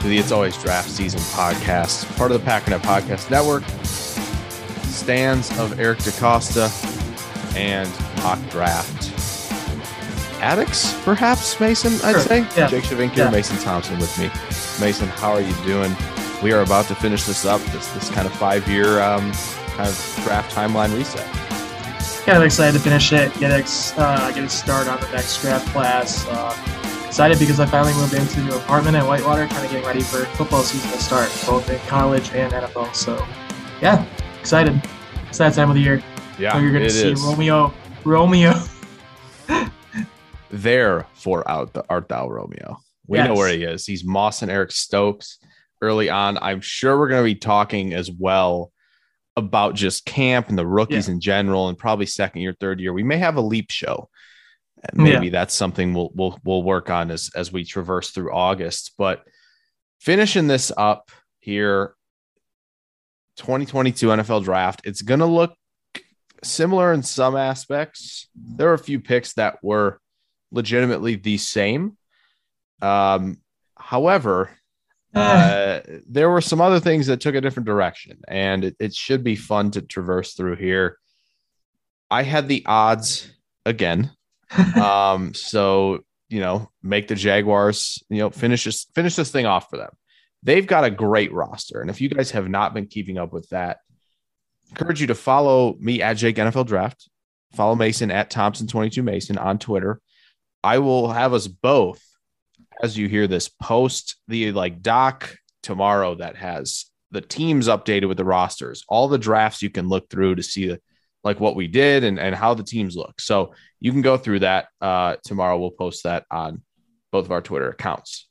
to the It's Always Draft Season podcast, part of the Packernet Podcast Network. Stands of Eric DaCosta and mock draft addicts, perhaps, Mason, I'd Sure, say. yeah. Jake Shavinker, Yeah. Mason Thompson with me. Mason, how are you doing? We are about to finish this up, this, this kind of five year um, kind of draft timeline reset. Kind of excited to finish it, get ex, uh, get it started on the next draft class. Uh, excited because I finally moved into a new apartment at Whitewater, kind of getting ready for football season to start, both in college and NFL. So, yeah, excited. It's that time of the year. Yeah, so you're gonna see is. Romeo, Romeo. there for out the Art Thou Romeo. We know where he is. He's Moss and Eric Stokes early on. I'm sure we're going to be talking as well about just camp and the rookies in general, and probably second year, third year. We may have a leap show. And maybe that's something we'll we'll we'll work on as as we traverse through August. But finishing this up here, 2022 NFL draft. It's going to look similar in some aspects. There are a few picks that were legitimately the same. Um, however, uh, there were some other things that took a different direction, and it, it should be fun to traverse through here. I had the odds again. um, so you know, make the Jaguars, you know, finish this finish this thing off for them. They've got a great roster, and if you guys have not been keeping up with that, encourage you to follow me at Jake NFL Draft. Follow Mason at Thompson22 Mason on Twitter. I will have us both, as you hear this, post the like doc tomorrow that has the teams updated with the rosters, all the drafts you can look through to see the, like what we did and, and how the teams look. So you can go through that uh, tomorrow. We'll post that on both of our Twitter accounts.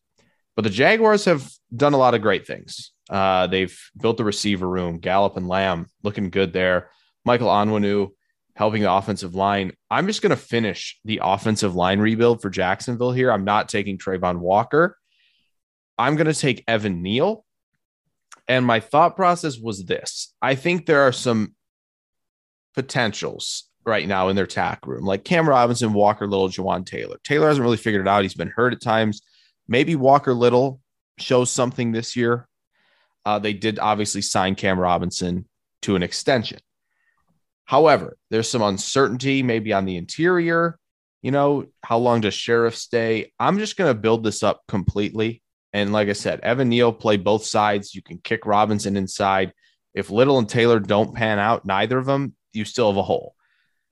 But the Jaguars have done a lot of great things. Uh, they've built the receiver room, Gallup and Lamb looking good there. Michael Onwenu helping the offensive line. I'm just going to finish the offensive line rebuild for Jacksonville here. I'm not taking Travon Walker. I'm going to take Evan Neal. And my thought process was this I think there are some potentials right now in their tack room, like Cam Robinson, Walker Little, Jawaan Taylor. Taylor hasn't really figured it out. He's been hurt at times. Maybe Walker Little shows something this year. Uh, they did obviously sign Cam Robinson to an extension. However, there's some uncertainty maybe on the interior. You know, how long does Scherff stay? I'm just going to build this up completely. And like I said, Evan Neal play both sides. You can kick Robinson inside. If Little and Taylor don't pan out, neither of them, you still have a hole.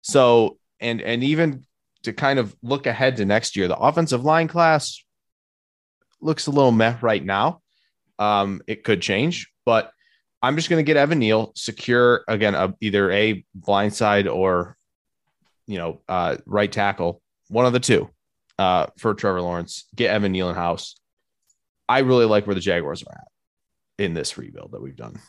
So, and and even to kind of look ahead to next year, the offensive line class looks a little meh right now. Um, it could change, but I'm just going to get Evan Neal secure again, uh, either a blindside or, you know, uh, right tackle, one of the two uh, for Trevor Lawrence. Get Evan Neal in house. I really like where the Jaguars are at in this rebuild that we've done.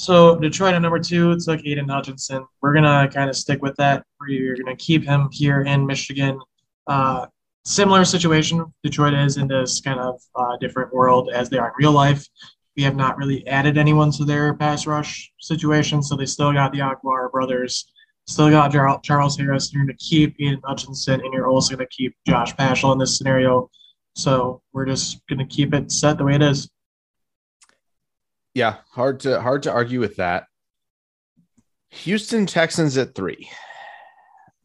So Detroit at number two took Aidan Hutchinson. We're gonna kind of stick with that. We're gonna keep him here in Michigan. Uh, similar situation. Detroit is in this kind of uh, different world as they are in real life. We have not really added anyone to their pass rush situation, so they still got the Okwara brothers, still got Charles Harris. You're gonna keep Aidan Hutchinson, and you're also gonna keep Josh Paschal in this scenario. So we're just gonna keep it set the way it is. Yeah, hard to hard to argue with that. Houston Texans at three.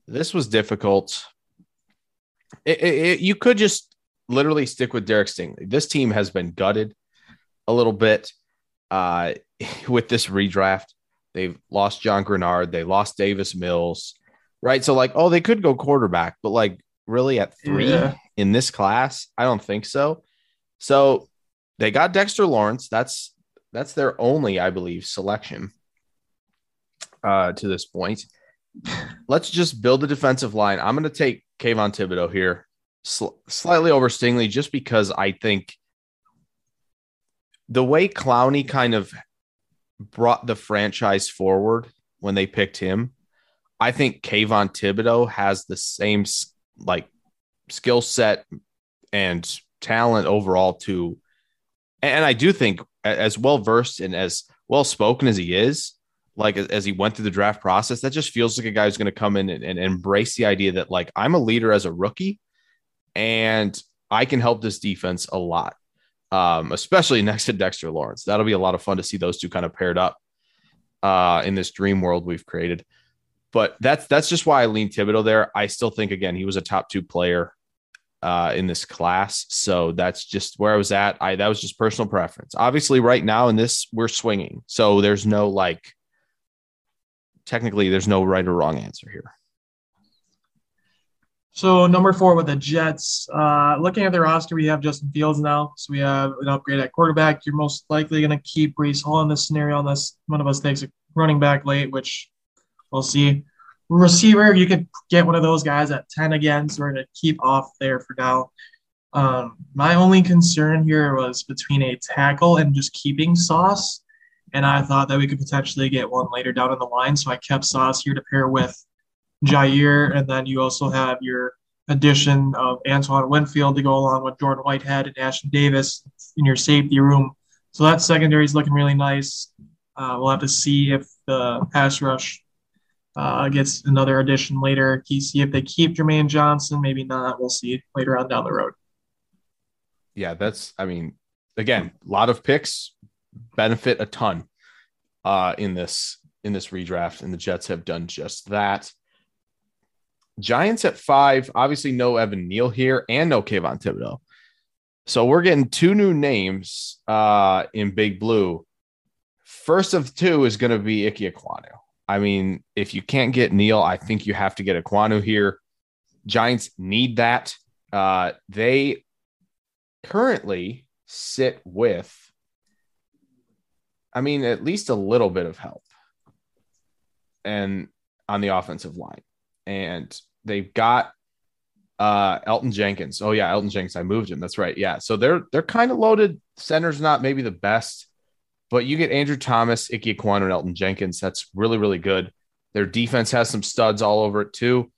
This was difficult. It, it, it- you could just literally stick with Derek Stingley. This team has been gutted a little bit uh, with this redraft. They've lost John Greenard. They lost Davis Mills, right? So, like, oh, they could go quarterback, but like, really at three Yeah. in this class, I don't think so. So, they got Dexter Lawrence. That's that's their only, I believe, selection uh, to this point. Let's just build a defensive line. I'm going to take Kayvon Thibodeaux here, sl- slightly over Stingley, just because I think the way Clowney kind of brought the franchise forward when they picked him, I think Kayvon Thibodeaux has the same like skill set and talent overall to and I do think as well versed and as well spoken as he is, like as, he went through the draft process, that just feels like a guy who's going to come in and, and embrace the idea that like I'm a leader as a rookie and I can help this defense a lot. Um, especially next to Dexter Lawrence. That'll be a lot of fun to see those two kind of paired up uh, in this dream world we've created. But that's that's just why I lean Thibodeaux there. I still think again he was a top two player uh, in this class, so that's just where I was at. I that was just personal preference. Obviously, right now in this we're swinging, so there's no like technically there's no right or wrong answer here. So number four with the Jets. Uh, looking at their roster, we have Justin Fields now. So we have an upgrade at quarterback. You're most likely going to keep Breece Hall in this scenario unless one of us takes a running back late, which we'll see. Receiver, you could get one of those guys at 10 again. So we're going to keep off there for now. Um, my only concern here was between a tackle and just keeping Sauce. And I thought that we could potentially get one later down in the line. So I kept Sauce here to pair with Jaire, and then you also have your addition of Antoine Winfield to go along with Jordan Whitehead and Ashtyn Davis in your safety room. So that secondary is looking really nice. Uh, we'll have to see if the pass rush uh, gets another addition later. You see if they keep Jermaine Johnson, maybe not. We'll see later on down the road. Yeah, that's I mean, again, a lot of picks benefit a ton uh in this in this redraft, and the Jets have done just that. Giants at five, obviously no Evan Neal here and no Kayvon Thibodeaux. So we're getting two new names uh, in Big Blue. First of two is going to be Ike Ekwonu. I mean, if you can't get Neal, I think you have to get Ekwonu here. Giants need that. Uh, they currently sit with, I mean, at least a little bit of help and on the offensive line and they've got uh Elgton Jenkins. Oh yeah, Elgton Jenkins. I moved him. That's right. Yeah. So they're they're kind of loaded. Center's not maybe the best, but you get Andrew Thomas, Ike Ekwonu, and Elgton Jenkins. That's really, really good. Their defense has some studs all over it too.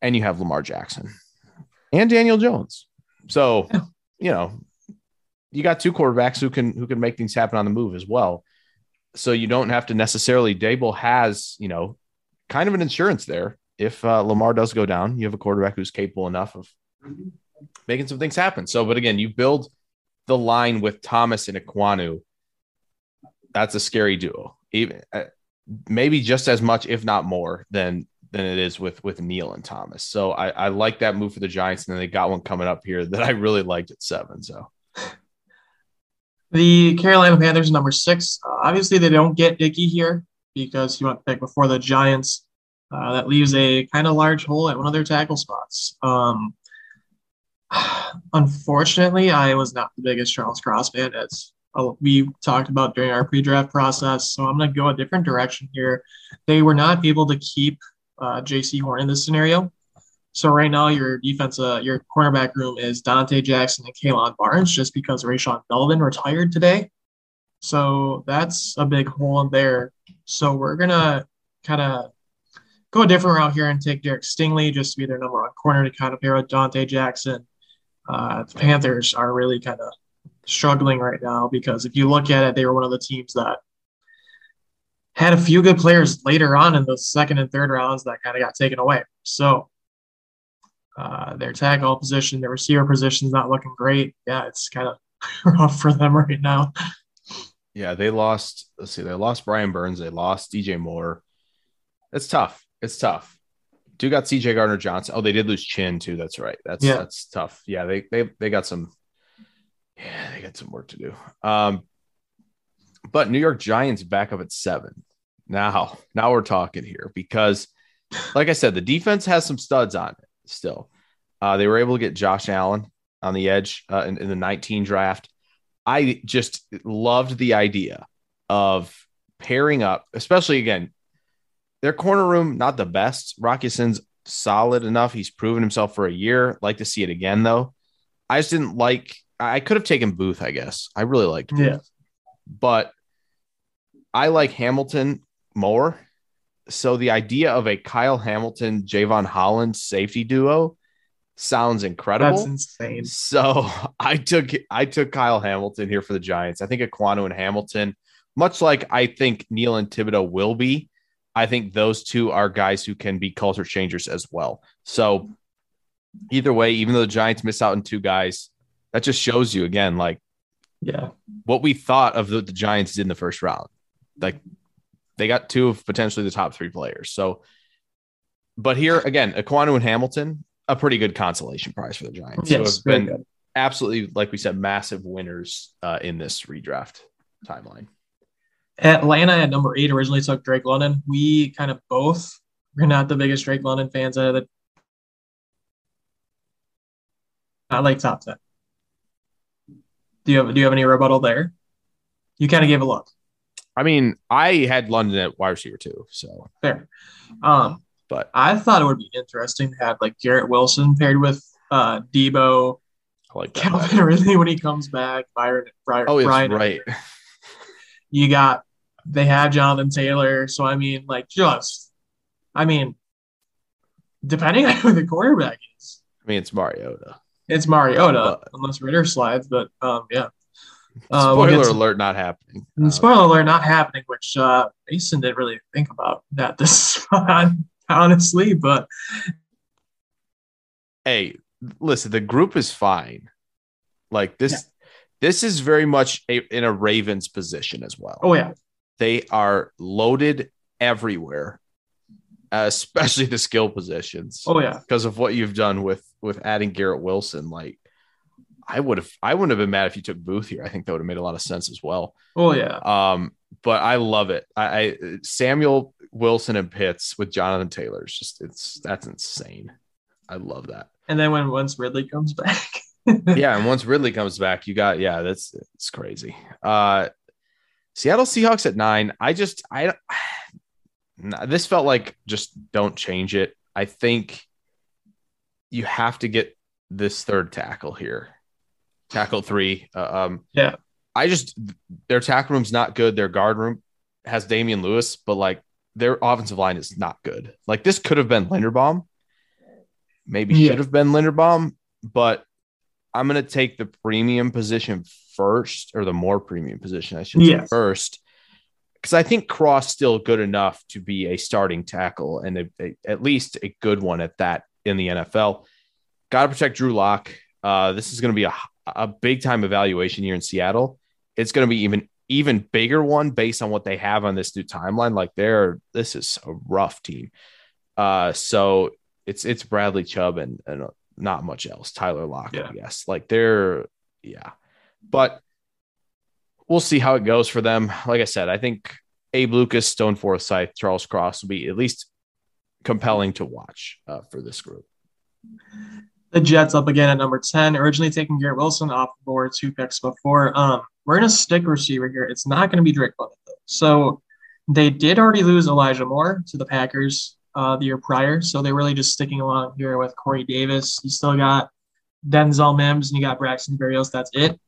And you have Lamar Jackson and Daniel Jones. So, you know, you got two quarterbacks who can who can make things happen on the move as well. So you don't have to necessarily Daboll has, you know, kind of an insurance there if uh, Lamar does go down, you have a quarterback who's capable enough of making some things happen. So, but again, you build the line with Thomas and Ekwonu. That's a scary duo, even uh, maybe just as much, if not more, than than it is with with Neal and Thomas. So I, I like that move for the Giants, and then they got one coming up here that I really liked at seven. So The Carolina Panthers, number six. Uh, obviously, they don't get Dickey here because he went back before the Giants. Uh, that leaves a kind of large hole at one of their tackle spots. Um, unfortunately, I was not the biggest Charles Cross fan, as we talked about during our pre-draft process. So I'm going to go a different direction here. They were not able to keep uh, Jaycee Horn in this scenario. So right now, your defense, uh, your cornerback room is Donte Jackson and Kalon Barnes, just because Rashaan Melvin retired today. So that's a big hole in there. So we're gonna kind of go a different route here and take Derek Stingley just to be their number one corner to kind of pair with Donte Jackson. Uh, the Panthers are really kind of struggling right now because if you look at it, they were one of the teams that had a few good players later on in the second and third rounds that kind of got taken away. So uh, their tackle position, their receiver position is not looking great. Yeah, it's kind of rough for them right now. yeah, they lost. Let's see, they lost Brian Burns, they lost DJ Moore. It's tough. It's tough. Do got CJ Gardner Johnson. Oh, they did lose Chinn too. That's right. That's Yeah. that's tough. Yeah, they they they got some. Yeah, they got some work to do. Um, but New York Giants back up at seven. now, now we're talking here because, like I said, the defense has some studs on it still. Uh, they were able to get Josh Allen on the edge uh, in, in the 19 draft. I just loved the idea of pairing up, especially again, their corner room, not the best. Rock Ya-Sin's solid enough. He's proven himself for a year. Like to see it again, though. I just didn't like, I could have taken Booth, I guess. I really liked Booth. Yeah. But I like Hamilton more. So the idea of a Kyle Hamilton, Jevon Holland safety duo sounds incredible. That's insane. So I took I took Kyle Hamilton here for the Giants. I think Ekwonu and Hamilton, much like I think Neal and Thibodeaux will be, I think those two are guys who can be culture changers as well. So either way, even though the Giants miss out on two guys, that just shows you again, like Yeah. what we thought of the, the Giants did in the first round. Like they got two of potentially the top three players. So, but here again, Ekwonu and Hamilton, a pretty good consolation prize for the Giants. Yes, who have very been good. absolutely, like we said, massive winners uh, in this redraft timeline. Atlanta at number eight originally took Drake London. We kind of both we're not the biggest Drake London fans out of the I like top ten. Do you have do you have any rebuttal there? You kind of gave a look. I mean, I had London at wide receiver too. So, Fair. Um, but I thought it would be interesting to have like Garrett Wilson paired with uh Deebo, I like that. Calvin. Ridley when he comes back, Byron, Byron, Oh, Brian right. you got they have Jonathan Taylor. So I mean, like just I mean, depending on who the quarterback is, I mean, it's Mariota. It's Mariota, unless Ridder slides. But um, yeah. Uh, Spoiler we'll alert, not happening. Uh, spoiler alert, not happening, which uh, Mason didn't really think about that this spot, honestly. But hey, listen, the group is fine. Like this, this is very much a, in a Ravens position as well. oh yeah, They are loaded everywhere, especially the skill positions, oh yeah, because of what you've done with with adding Garrett Wilson. Like, I would have, I wouldn't have been mad if you took Booth here. I think that would have made a lot of sense as well. oh yeah. Um, but I love it. I, I Samuel Wilson and Pitts with Jonathan Taylor. It's just it's that's insane. I love that. And then when once Ridley comes back, yeah, and once Ridley comes back, you got yeah, that's it's crazy. Uh Seattle Seahawks at nine. I just I nah, this felt like just don't change it. I think you have to get this third tackle here. Tackle three. Uh, um Yeah. I just their tackle room's not good. Their guard room has Damien Lewis, but like their offensive line is not good. Like this could have been Linderbaum. Maybe Yeah. should have been Linderbaum, but I'm going to take the premium position first, or the more premium position, I should say first, because I think Cross still good enough to be a starting tackle and a, a- at least a good one at that in the NFL. Got to protect Drew Lock. Uh, this is going to be a, a big time evaluation here in Seattle. It's going to be even even bigger one based on what they have on this new timeline. Like they're this is a rough team. Uh, so it's it's Bradley Chubb and, and not much else. Tyler Lock, Yeah. I guess. Like they're yeah, but we'll see how it goes for them. Like I said, I think Abe Lucas, Stone Forsyth, Charles Cross will be at least compelling to watch uh, for this group. the Jets up again at number 10, originally taking Garrett Wilson off the board two picks before. Um, we're going to stick receiver here. It's not going to be Drake London, though. So they did already lose Elijah Moore to the Packers uh, the year prior. So they're really just sticking along here with Corey Davis. You still got Denzel Mims and you got Braxton Berrios. That's it.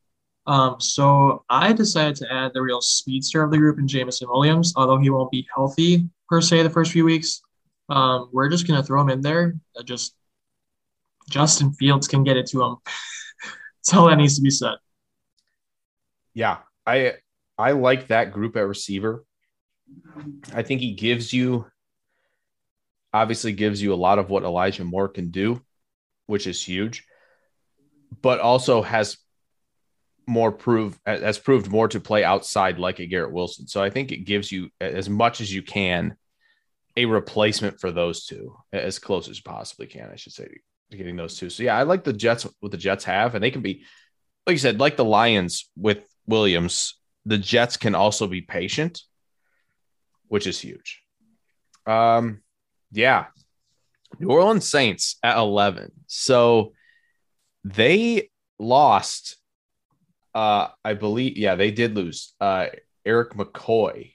Um, so I decided to add the real speedster of the group in Jameson Williams, although he won't be healthy per se the first few weeks. Um, we're just going to throw him in there. Uh, just Justin Fields can get it to him. That's all that needs to be said. Yeah, I I like that group at receiver. I think he gives you obviously gives you a lot of what Elijah Moore can do, which is huge, but also has more prove has proved more to play outside like a Garrett Wilson. So I think it gives you as much as you can a replacement for those two as close as you possibly can, I should say, getting those two. So yeah, I like the Jets what the Jets have, and they can be like you said, like the Lions with Williams, the Jets can also be patient. which is huge. Um, yeah, New Orleans Saints at 11. So they lost. Uh, I believe, yeah, they did lose. Uh, Erik McCoy,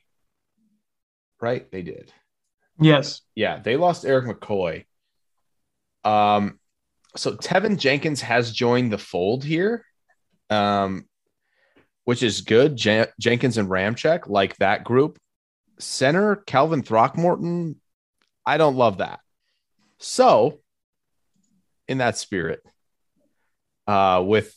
right? They did. Yes. Yeah, they lost Erik McCoy. Um, so Teven Jenkins has joined the fold here, um, which is good. Jen- Jenkins and Ramczyk like that group. Center Calvin Throckmorton, I don't love that. So, in that spirit, uh, with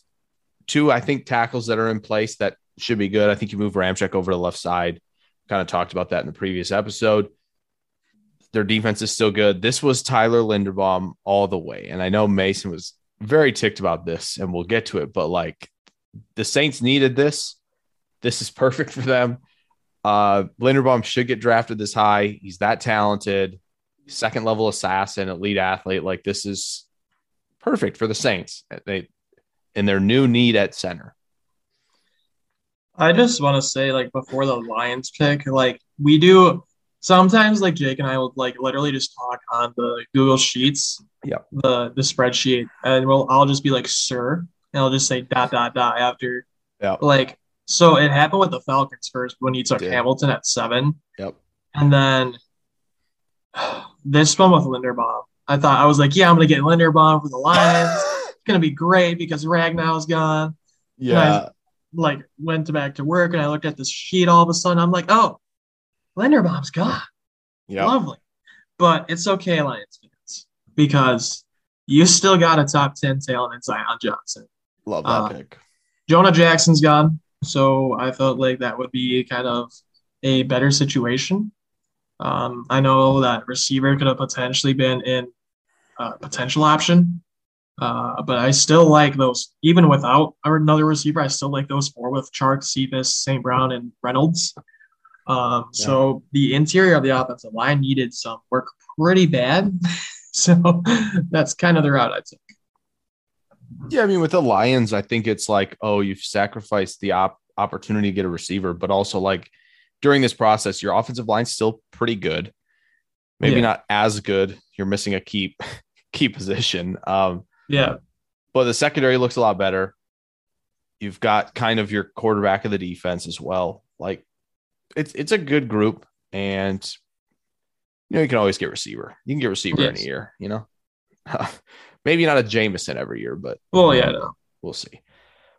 two, I think tackles that are in place that should be good. I think you move Ramczyk over to the left side. Kind of talked about that in the previous episode. Their defense is still good. This was Tyler Linderbaum all the way. And I know Mason was very ticked about this, and we'll get to it, but like the Saints needed this. This is perfect for them. Uh, Linderbaum should get drafted this high. He's that talented, second level assassin, elite athlete. Like this is perfect for the Saints. They in their new need at center. I just want to say, like, before the Lions pick, like, we do sometimes, like, Jake and I will, like, literally just talk on the Google Sheets, Yep. the the spreadsheet, and we'll, I'll just be like, sir, and I'll just say dot, dot, dot after. Yep. Like, so it happened with the Falcons first when he took. Hamilton at seven. Yep. And then this one with Linderbaum, I thought, I was like, yeah, I'm going to get Linderbaum for the Lions. it's going to be great because Ragnow's gone Yeah. like went back to work and I looked at this sheet all of a sudden. I'm like, oh, Linderbaum's gone. Yeah. Lovely. But it's okay, Lions fans, because you still got a top 10 talent in Zion Johnson. Love that Uh, pick. Jonah Jackson's gone. So I felt like that would be kind of a better situation. Um, I know that receiver could have potentially been in a potential option. Uh, but I still like those, even without another receiver, I still like those four with Chark, Cephus, St. Brown, and Reynolds. Um, So the interior of the offensive line needed some work pretty bad. so that's kind of the route I took. Yeah, I mean, with the Lions, I think it's like, oh, you've sacrificed the op- opportunity to get a receiver, but also like during this process, your offensive line's still pretty good. Maybe Yeah. not as good. You're missing a key key position. Um, Yeah. but the secondary looks a lot better. You've got kind of your quarterback of the defense as well. Like it's it's a good group, and you know you can always get receiver. You can get receiver in a year. You know, maybe not a Jameson every year, but Well, yeah, no. we'll see.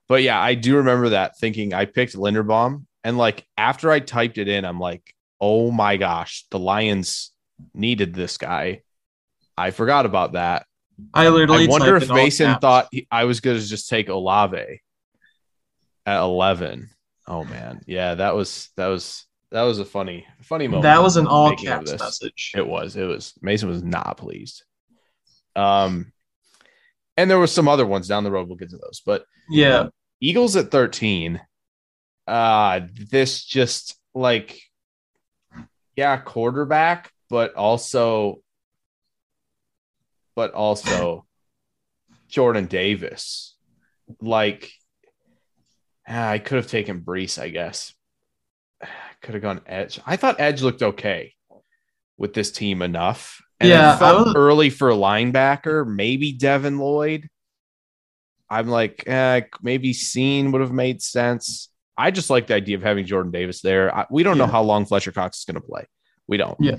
But yeah, I do remember that thinking I picked Linderbaum, and like after I typed it in, I'm like, oh my gosh, the Lions needed this guy. I forgot about that. I literally I wonder if Mason thought he, I was going to just take Olave at 11. Oh man, yeah, that was that was that was a funny funny moment. that was an all caps message. It was. It was. Mason was not pleased. Um, and there was some other ones down the road. We'll get to those, but Yeah. Eagles at 13. Uh, this just like, yeah, quarterback, but also, but also Jordan Davis. Like, I could have taken Breece, I guess. Could have gone Edge. I thought Edge looked okay with this team enough. And Yeah, I was- early for a linebacker, maybe Devin Lloyd. I'm like, eh, maybe Scene would have made sense. I just like the idea of having Jordan Davis there. I, we don't know how long Fletcher Cox is going to play. We don't. Yeah.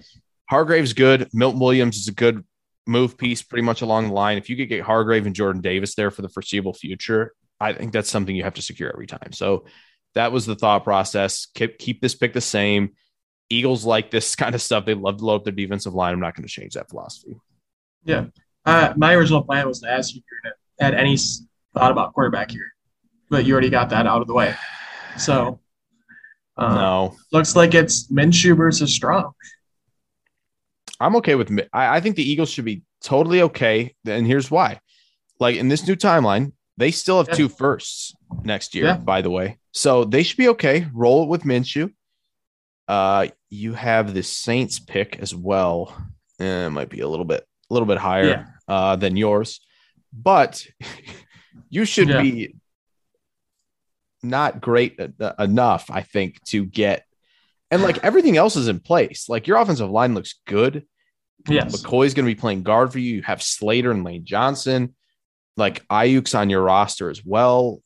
Hargrave's good. Milton Williams is a good move piece pretty much along the line. If you could get Hargrave and Jordan Davis there for the foreseeable future, I think that's something you have to secure every time. So that was the thought process. Keep, keep this pick the same. Eagles like this kind of stuff. They love to load up their defensive line. I'm not going to change that philosophy. Yeah. Uh, my original plan was to ask you if you're gonna had any thought about quarterback here, but you already got that out of the way. So uh, no, looks like it's Minshew versus Strong. I'm okay with. I, I think the Eagles should be totally okay. And here's why: like in this new timeline, they still have Yeah. two firsts next year. Yeah. By the way, so they should be okay. Roll it with Minshew. Uh, you have the Saints pick as well. Eh, it might be a little bit, a little bit higher Yeah. uh, than yours, but you should be not great e- enough, I think, to get And like everything else is in place. Like your offensive line looks good. Yes. McCoy's going to be playing guard for you. You have Slater and Lane Johnson. Like Aiyuk's on your roster as well.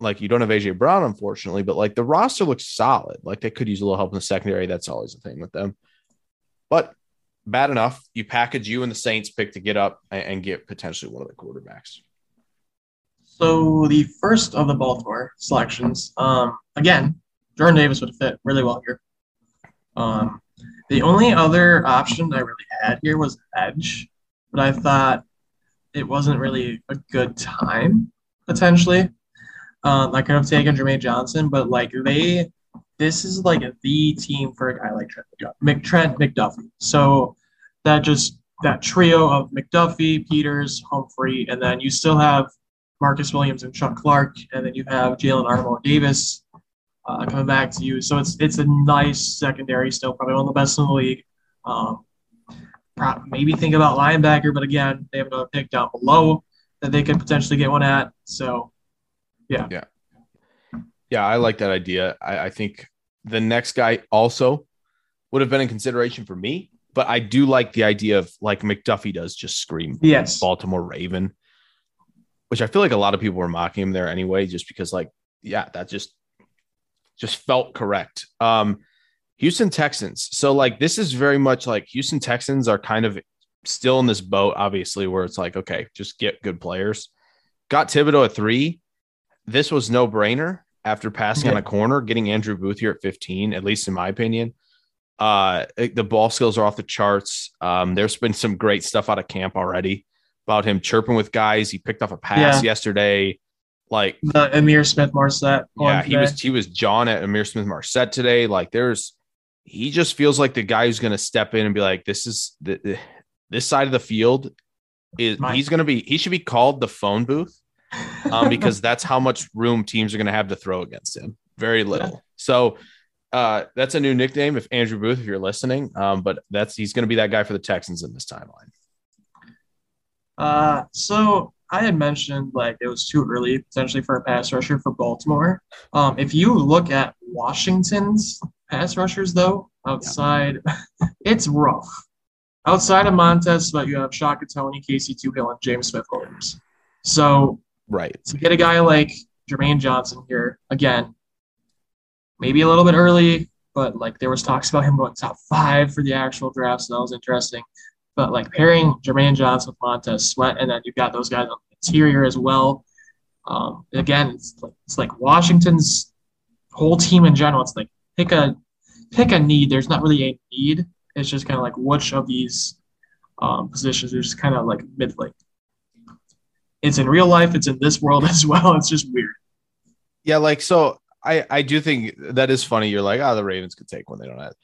Like you don't have AJ Brown, unfortunately, but like the roster looks solid. Like they could use a little help in the secondary. That's always a thing with them. But bad enough. You package you and the Saints pick to get up and, and get potentially one of the quarterbacks. So the first of the Baltimore selections, um, again, Jordan Davis would fit really well here. Um, the only other option I really had here was edge, but I thought it wasn't really a good time potentially. I could have taken Jermaine Johnson, but like they, this is like the team for a guy like Trent, McDuffie, Trent McDuffie. So that just that trio of McDuffie, Peters, Humphrey, and then you still have Marcus Williams and Chuck Clark, and then you have Jalen Armour Davis uh, coming back to you. So it's it's a nice secondary, still probably one of the best in the league. Um, maybe think about linebacker, but again, they have another pick down below that they could potentially get one at. So, yeah, yeah, yeah. I like that idea. I, I think the next guy also would have been in consideration for me, but I do like the idea of like McDuffie does just scream yes Baltimore Raven, which I feel like a lot of people were mocking him there anyway, just because like yeah, that just just felt correct. Um, Houston Texans. So like this is very much like Houston Texans are kind of still in this boat, obviously, where it's like, okay, just get good players. Got Thibodeaux at three. This was no brainer after passing yeah. on a corner, getting Andrew Booth here at 15, at least in my opinion. Uh, the ball skills are off the charts. Um, there's been some great stuff out of camp already about him chirping with guys. He picked off a pass yeah. yesterday. Like the Ihmir Smith-Marsette. Yeah, he was he was John at Ihmir Smith-Marsette today. Like there's he just feels like the guy who's going to step in and be like, this is the, this side of the field is he's going to be he should be called the phone booth um, because that's how much room teams are going to have to throw against him. Very little. Yeah. So uh, that's a new nickname if Andrew Booth, if you're listening. Um, but that's he's going to be that guy for the Texans in this timeline. Uh, so I had mentioned like it was too early potentially for a pass rusher for Baltimore. Um, if you look at Washington's pass rushers though, outside, yeah. it's rough. Outside of Montez, but you have Shaka Toney, Casey Toohill, and James Smith Williams. So right to get a guy like Jermaine Johnson here again, maybe a little bit early, but like there was talks about him going top five for the actual draft, so that was interesting. But like pairing Jermaine Johnson with Montez Sweat, and then you've got those guys on the interior as well. Um, again, it's like, it's like Washington's whole team in general. It's like pick a pick a need. There's not really a need. It's just kind of like which of these um, positions are just kind of like middling. It's in real life. It's in this world as well. It's just weird. Yeah, like so. I I do think that is funny. You're like, oh, the Ravens could take one. They don't have.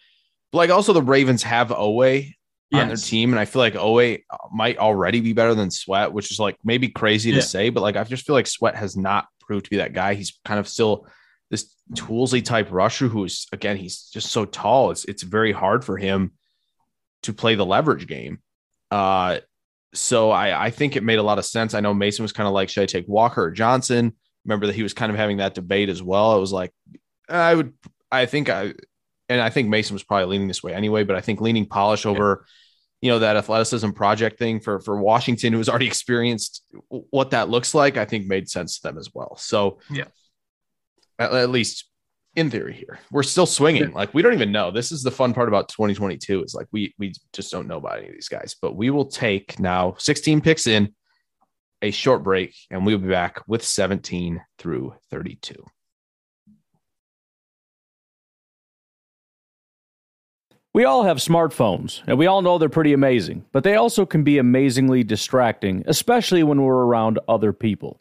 But like also the Ravens have Oweh yes. on their team, and I feel like Oweh might already be better than Sweat, which is like maybe crazy yeah. to say, but like I just feel like Sweat has not proved to be that guy. He's kind of still this toolsy type rusher who's again he's just so tall. It's it's very hard for him to play the leverage game. Uh, so I I think it made a lot of sense. I know Mason was kind of like, should I take Walker or Johnson? Remember that he was kind of having that debate as well. It was like I would I think I and I think Mason was probably leaning this way anyway, but I think leaning polish over, you know, that athleticism project thing for for Washington, who has already experienced what that looks like, I think made sense to them as well. So yeah, at, least in theory here, we're still swinging. Like we don't even know. This is the fun part about 2022 is like we we just don't know about any of these guys. But we will take now 16 picks in a short break, and we'll be back with 17 through 32. We all have smartphones, and we all know they're pretty amazing, but they also can be amazingly distracting, especially when we're around other people.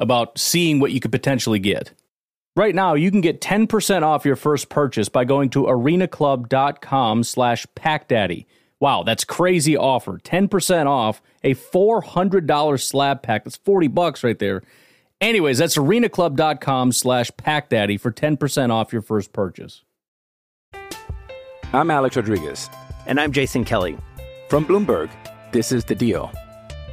about seeing what you could potentially get. Right now, you can get 10% off your first purchase by going to arenaclub.com slash packdaddy. Wow, that's crazy offer. 10% off a $400 slab pack. That's 40 bucks right there. Anyways, that's arenaclub.com slash packdaddy for 10% off your first purchase. I'm Alex Rodriguez. And I'm Jason Kelly. From Bloomberg, this is The Deal.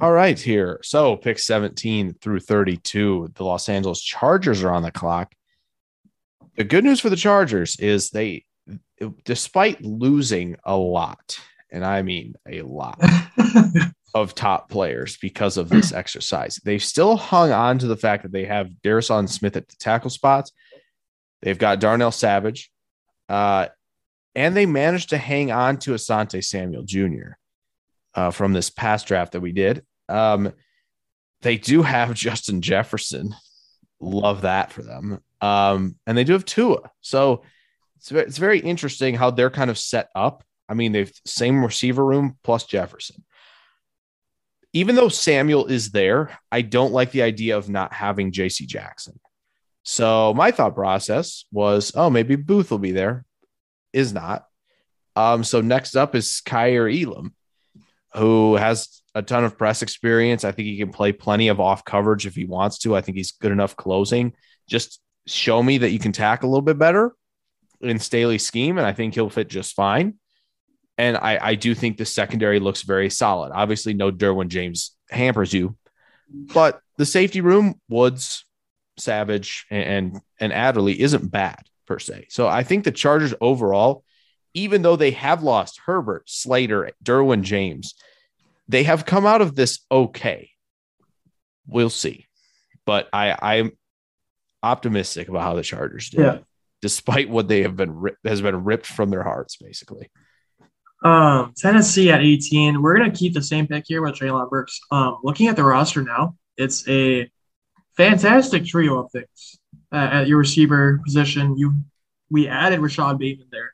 All right, here. So pick 17 through 32. The Los Angeles Chargers are on the clock. The good news for the Chargers is they, despite losing a lot, and I mean a lot of top players because of this exercise, they've still hung on to the fact that they have Darrison Smith at the tackle spots. They've got Darnell Savage, uh, and they managed to hang on to Asante Samuel Jr uh, from this past draft that we did. Um, they do have Justin Jefferson. Love that for them. Um, and they do have Tua. So it's it's very interesting how they're kind of set up. I mean, they've same receiver room plus Jefferson. Even though Samuel is there, I don't like the idea of not having JC Jackson. So my thought process was, oh, maybe Booth will be there. Is not. Um, so next up is Kaiir Elam who has a ton of press experience. I think he can play plenty of off coverage if he wants to. I think he's good enough closing. Just show me that you can tack a little bit better in Staley's scheme, and I think he'll fit just fine. And I, I do think the secondary looks very solid. Obviously, no Derwin James hampers you, but the safety room, Woods, Savage, and and, Adderley isn't bad per se. So I think the Chargers overall even though they have lost Herbert, Slater, Derwin James, they have come out of this okay. We'll see. But I, I'm optimistic about how the Chargers did, Yeah. despite what they have been ri- has been ripped from their hearts, basically. Um, Tennessee at 18. We're gonna keep the same pick here with Treylon Burks. Um, looking at the roster now, it's a fantastic trio of things uh, at your receiver position. You we added Rashod Bateman there,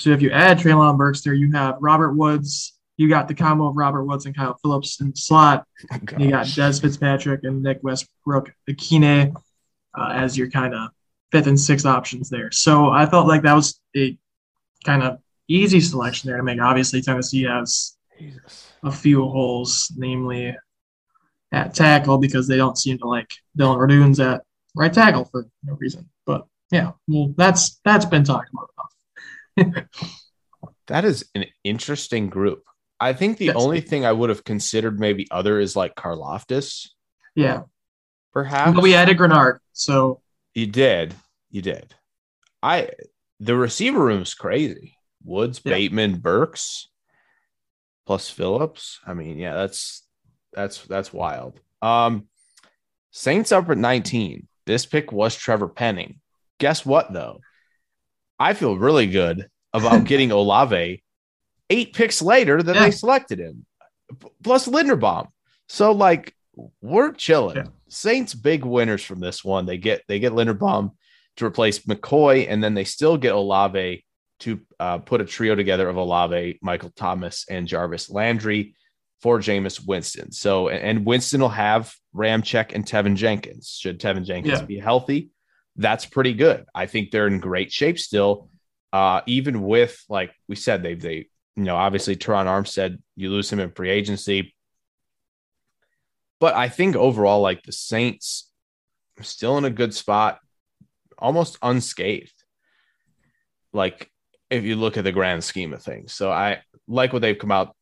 so if you add Treylon Burks there, you have Robert Woods. You got the combo of Robert Woods and Kyle Phillips in the slot. You got Dez Fitzpatrick and Nick Westbrook Akine uh, as your kind of fifth and sixth options there. So I felt like that was a kind of easy selection there to make. Obviously, Tennessee has a few holes, namely at tackle, because they don't seem to like Dillon Radunz at right tackle for no reason. But yeah, well, that's that's been talked about. That is an interesting group. I think the Yes. only thing I would have considered maybe other is like Karlaftis, Yeah, perhaps. but we added Greenard, so You did. You did. I the receiver room's crazy. Woods, Yeah. Bateman, Burks, plus Phillips. I mean, yeah, that's that's that's wild. Um Saints up at 19. This pick was Trevor Penning. Guess what though? I feel really good about getting Olave eight picks later than Yeah. they selected him. Plus Linderbaum. So like we're chilling. Yeah. Saints big winners from this one. They get they get Linderbaum to replace McCoy, and then they still get Olave to uh, put a trio together of Olave, Michael Thomas, and Jarvis Landry for Jameis Winston. So, and Winston will have Ramczyk and Teven Jenkins. Should Teven Jenkins Yeah. be healthy, that's pretty good. I think they're in great shape still. Uh, even with like we said, they they you know obviously Terron Armstead, you lose him in free agency, but I think overall like the Saints are still in a good spot, almost unscathed. Like if you look at the grand scheme of things, so I like what they've come out.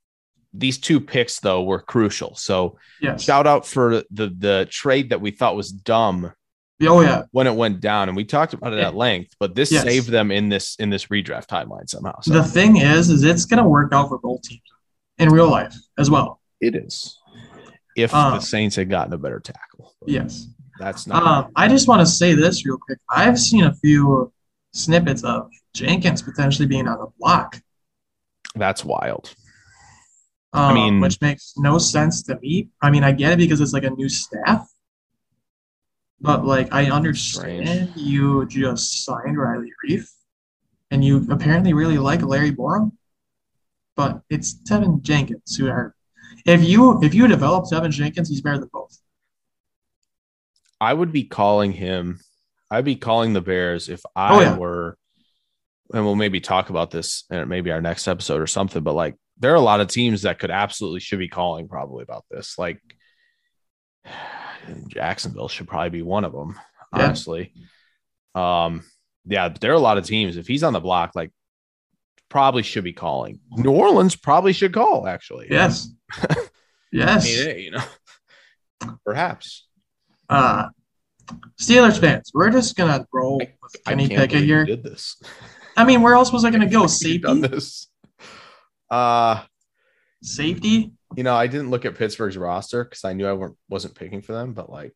These two picks though were crucial. So Yes. shout out for the the trade that we thought was dumb Oh yeah. when it went down, and we talked about it at length. But this Yes. saved them in this in this redraft timeline somehow. So The thing is, is it's gonna work out for both teams in real life as well. it is. If Um, the Saints had gotten a better tackle, Yes. that's not. Um, I just want to say this real quick. I've seen a few snippets of Jenkins potentially being on the block. that's wild. Um, mean- which makes no sense to me. I mean, I get it because it's like a new staff, but mm, like I understand you just signed Riley Reiff, and you apparently really like Larry Borom, but it's Teven Jenkins who are. If you if you develop Teven Jenkins, he's better than both. I would be calling him. I'd be calling the Bears if I Oh, yeah. were, and we'll maybe talk about this in maybe our next episode or something. But like, there are a lot of teams that could absolutely should be calling probably about this. Like, Jacksonville should probably be one of them. Yeah. Honestly, um, yeah, there are a lot of teams. If he's on the block, like, probably should be calling. New Orleans probably should call. Actually, Yes. I Yes. mean, hey, you know, perhaps. Uh, Steelers fans, we're just gonna roll with I Kenny can't Pickett here. Did this? I mean, where else was I gonna go? You've done Safety, this. Uh, safety. You know, I didn't look at Pittsburgh's roster because I knew I weren't, wasn't picking for them, but like,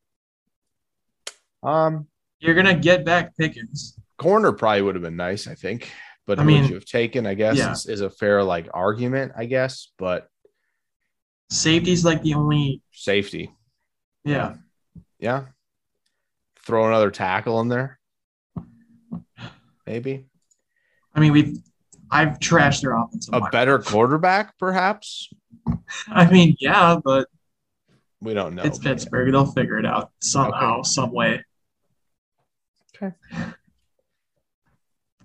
um, You're gonna get back Pickens. corner probably would have been nice, I think. But I mean, you have taken? I guess yeah. is, is a fair like argument, I guess. But Safety's like the only. safety, Yeah. yeah. Throw another tackle in there, maybe I mean, we've. I've trashed their offensive a line. better quarterback, perhaps. I mean, yeah, but We don't know. it's but yeah. Pittsburgh. They'll figure it out somehow, some way. Okay.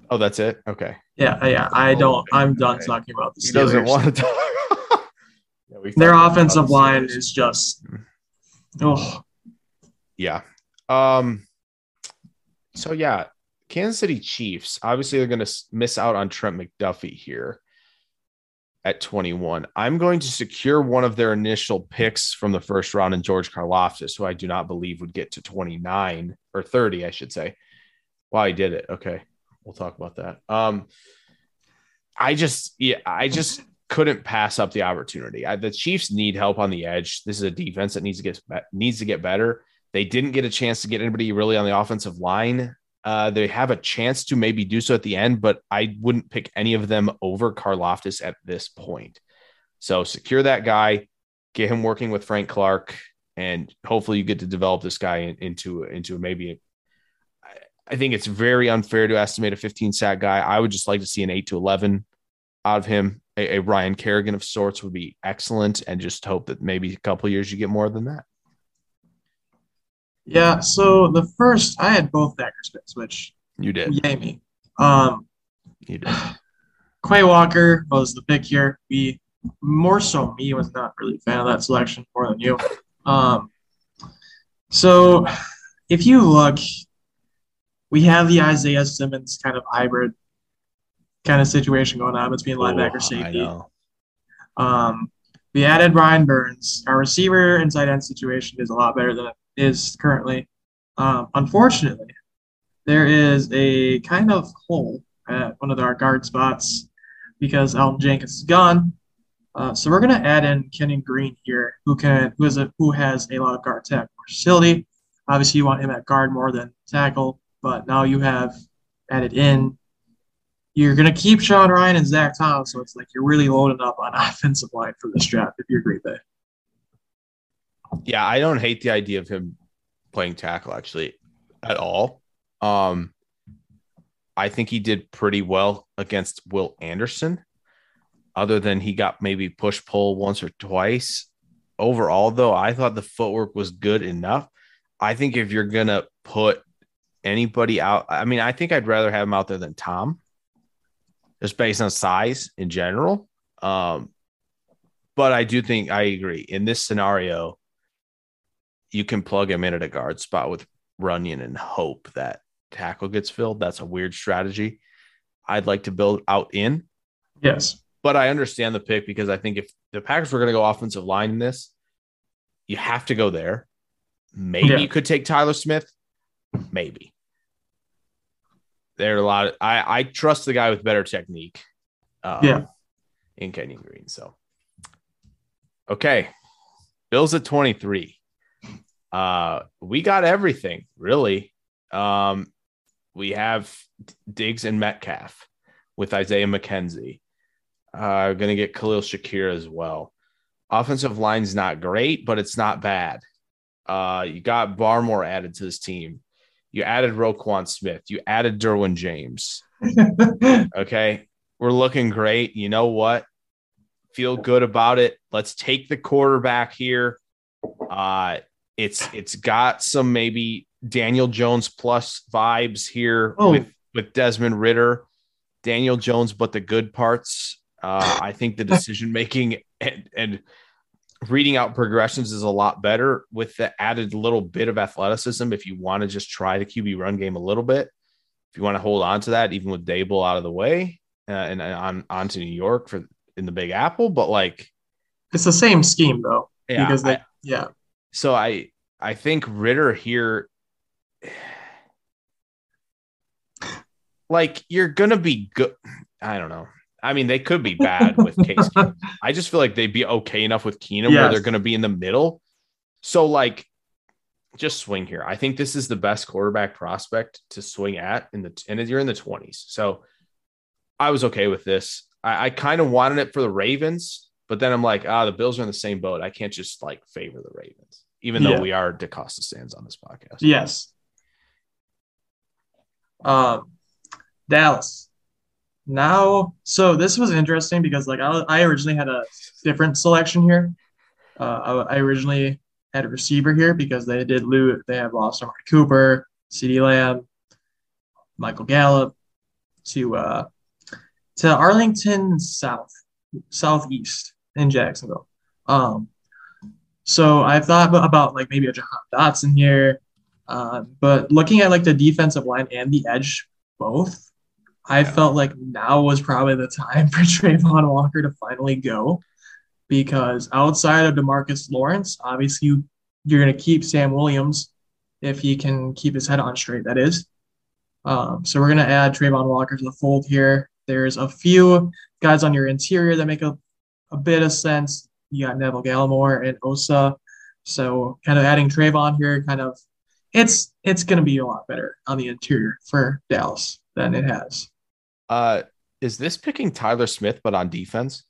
Oh, that's it. Okay. Yeah, yeah. I Oh, don't. I'm okay. done talking about the He doesn't want to talk. Yeah, we Their offensive the line Steelers. is just. Oh, Yeah. Um. So yeah, Kansas City Chiefs. Obviously, they're going to miss out on Trent McDuffie here at 21. I'm going to secure one of their initial picks from the first round in George Karlaftis, who I do not believe would get to 29 or 30, I should say. Wow, he did it. Okay, we'll talk about that. Um, I just, yeah, I just couldn't pass up the opportunity. I, the Chiefs need help on the edge. This is a defense that needs to get needs to get better. They didn't get a chance to get anybody really on the offensive line. Uh, they have a chance to maybe do so at the end, but I wouldn't pick any of them over Karlaftis at this point. So secure that guy, get him working with Frank Clark, and hopefully you get to develop this guy in- into into maybe. I- I think it's very unfair to estimate a 15 sack guy. I would just like to see an eight to 11 out of him. A, a Ryan Kerrigan of sorts would be excellent, and just hope that maybe a couple years you get more than that. Yeah. So the first, I had both Packers picks, which You did. yay me. Um, You did. Quay Walker was the pick here. We more so me was not really a fan of that selection more than you. Um, so if you look, we have the Isaiah Simmons kind of hybrid kind of situation going on between linebacker Oh, safety. Um, we added Ryan Burns. Our receiver inside end situation is a lot better than it is currently. Um, unfortunately, there is a kind of hole at one of our guard spots because Elgton Jenkins is gone. Uh, so we're going to add in Kenyon Green here, who can who is a who has a lot of guard tackle versatility. Obviously, you want him at guard more than tackle, but now you have added in. You're going to keep Sean Rhyan and Zach Thomas, so it's like you're really loading up on offensive line for this draft if you're Green Bay. Yeah, I don't hate the idea of him playing tackle actually at all. Um, I think he did pretty well against Will Anderson, other than he got maybe push pull once or twice. Overall, though, I thought the footwork was good enough. I think if you're going to put anybody out, I mean, I think I'd rather have him out there than Tom, just based on size in general. Um, but I do think I agree in this scenario, you can plug him in at a guard spot with Runyan and hope that tackle gets filled. That's a weird strategy. I'd like to build out in. Yes. But I understand the pick because I think if the Packers were going to go offensive line in this, you have to go there. Maybe yeah. you could take Tyler Smith. Maybe. There are a lot of I, I trust the guy with better technique. Um, yeah. In Kenyon Green. So okay. Bills at 23. Uh we got everything, really. Um we have Diggs and Metcalf with Isaiah McKenzie. Uh, going to get Khalil Shakir as well. Offensive line's not great, but it's not bad. Uh, you got Barmore added to this team. You added Roquan Smith. You added Derwin James. okay. We're looking great. You know what? Feel good about it. Let's take the quarterback here. Uh, it's it's got some maybe Daniel Jones plus vibes here oh. with with Desmond Ridder, Daniel Jones, but the good parts. Uh, I think the decision making and, and reading out progressions is a lot better with the added little bit of athleticism. If you want to just try the QB run game a little bit, if you want to hold on to that, even with Daboll out of the way uh, and, and on on to New York for in the Big Apple, but like it's the same scheme though. Yeah, because they, I, yeah. So I I think Ridder here like you're gonna be good. I don't know. I mean, they could be bad with Case. I just feel like they'd be okay enough with Keenum yes. where they're gonna be in the middle. So like, just swing here. I think this is the best quarterback prospect to swing at in the and you're in the twenties. So I was okay with this. I, I kind of wanted it for the Ravens, but then I'm like, ah, the Bills are in the same boat. I can't just like favor the Ravens, even yeah. though we are DeCosta stands on this podcast. Yes. Um, Dallas. Now, so this was interesting because like I, I originally had a different selection here. Uh, I, I, originally had a receiver here because they did lose. They have lost Amari Cooper, CeeDee Lamb, Michael Gallup to uh, to Arlington South, Southeast in Jacksonville. Um, so I thought about like maybe a Jahan Dotson here, uh, but looking at like the defensive line and the edge both, I yeah. felt like now was probably the time for Travon Walker to finally go because outside of Demarcus Lawrence, obviously you, you're going to keep Sam Williams if he can keep his head on straight, that is. Um, so we're going to add Travon Walker to the fold here. There's a few guys on your interior that make a, a bit of sense. You got Neville Gallimore and Osa. So kind of adding Travon here kind of it's it's going to be a lot better on the interior for Dallas than it has. Uh, is this picking Tyler Smith but on defense?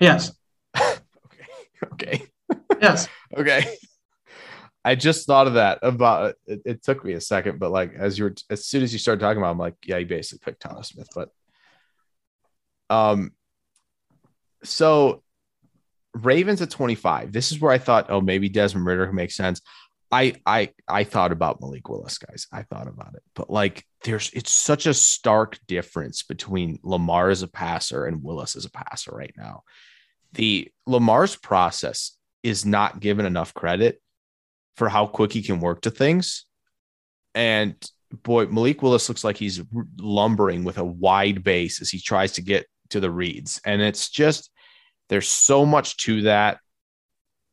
Yes. okay. Okay. Yes. okay. I just thought of that about it, it. took me a second, but like as you were, as soon as you started talking about, it, I'm like, yeah, you basically picked Tyler Smith, but um, so Ravens at 25. This is where I thought, oh, maybe Desmond Ridder can make sense. I I I thought about Malik Willis, guys. I thought about it, but like, there's it's such a stark difference between Lamar as a passer and Willis as a passer right now. The Lamar's process is not given enough credit for how quick he can work to things, and boy, Malik Willis looks like he's lumbering with a wide base as he tries to get to the reads, and it's just there's so much to that.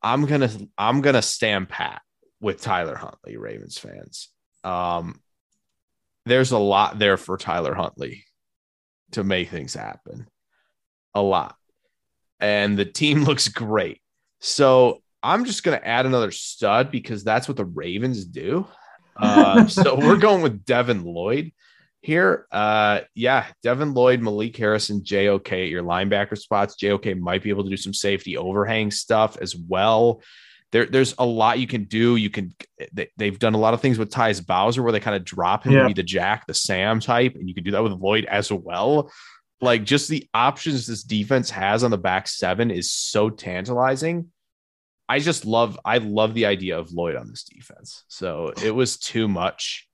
I'm gonna I'm gonna stand pat with Tyler Huntley, Ravens fans. Um, there's a lot there for Tyler Huntley to make things happen. A lot. And the team looks great. So I'm just going to add another stud because that's what the Ravens do. Uh, so we're going with Devin Lloyd here. Uh, yeah, Devin Lloyd, Malik Harrison, JOK at your linebacker spots. JOK might be able to do some safety overhang stuff as well. there, there's a lot you can do. You can they, they've done a lot of things with Tyus Bowser where they kind of drop him Yeah. to be the Jack, the Sam type, and you can do that with Lloyd as well. Like just the options this defense has on the back seven is so tantalizing. I just love I love the idea of Lloyd on this defense. So it was too much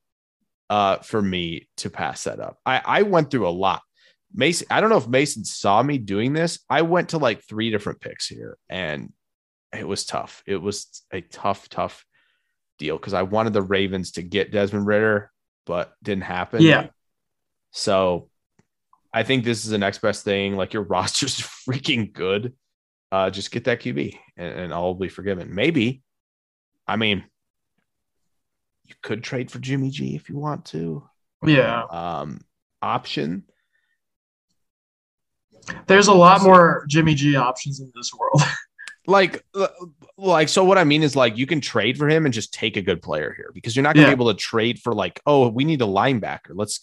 uh for me to pass that up. I I went through a lot. Mason, I don't know if Mason saw me doing this. I went to like three different picks here and it was tough. It was a tough, tough deal because I wanted the Ravens to get Desmond Ridder, but didn't happen. Yeah. So I think this is the next best thing. Like your roster's freaking good. Uh, just get that QB and, and will be forgiven. Maybe. I mean, you could trade for Jimmy G if you want to. Yeah. Um, option. There's a lot more Jimmy G options in this world. like like so what i mean is like you can trade for him and just take a good player here because you're not going to Yeah. be able to trade for like oh we need a linebacker let's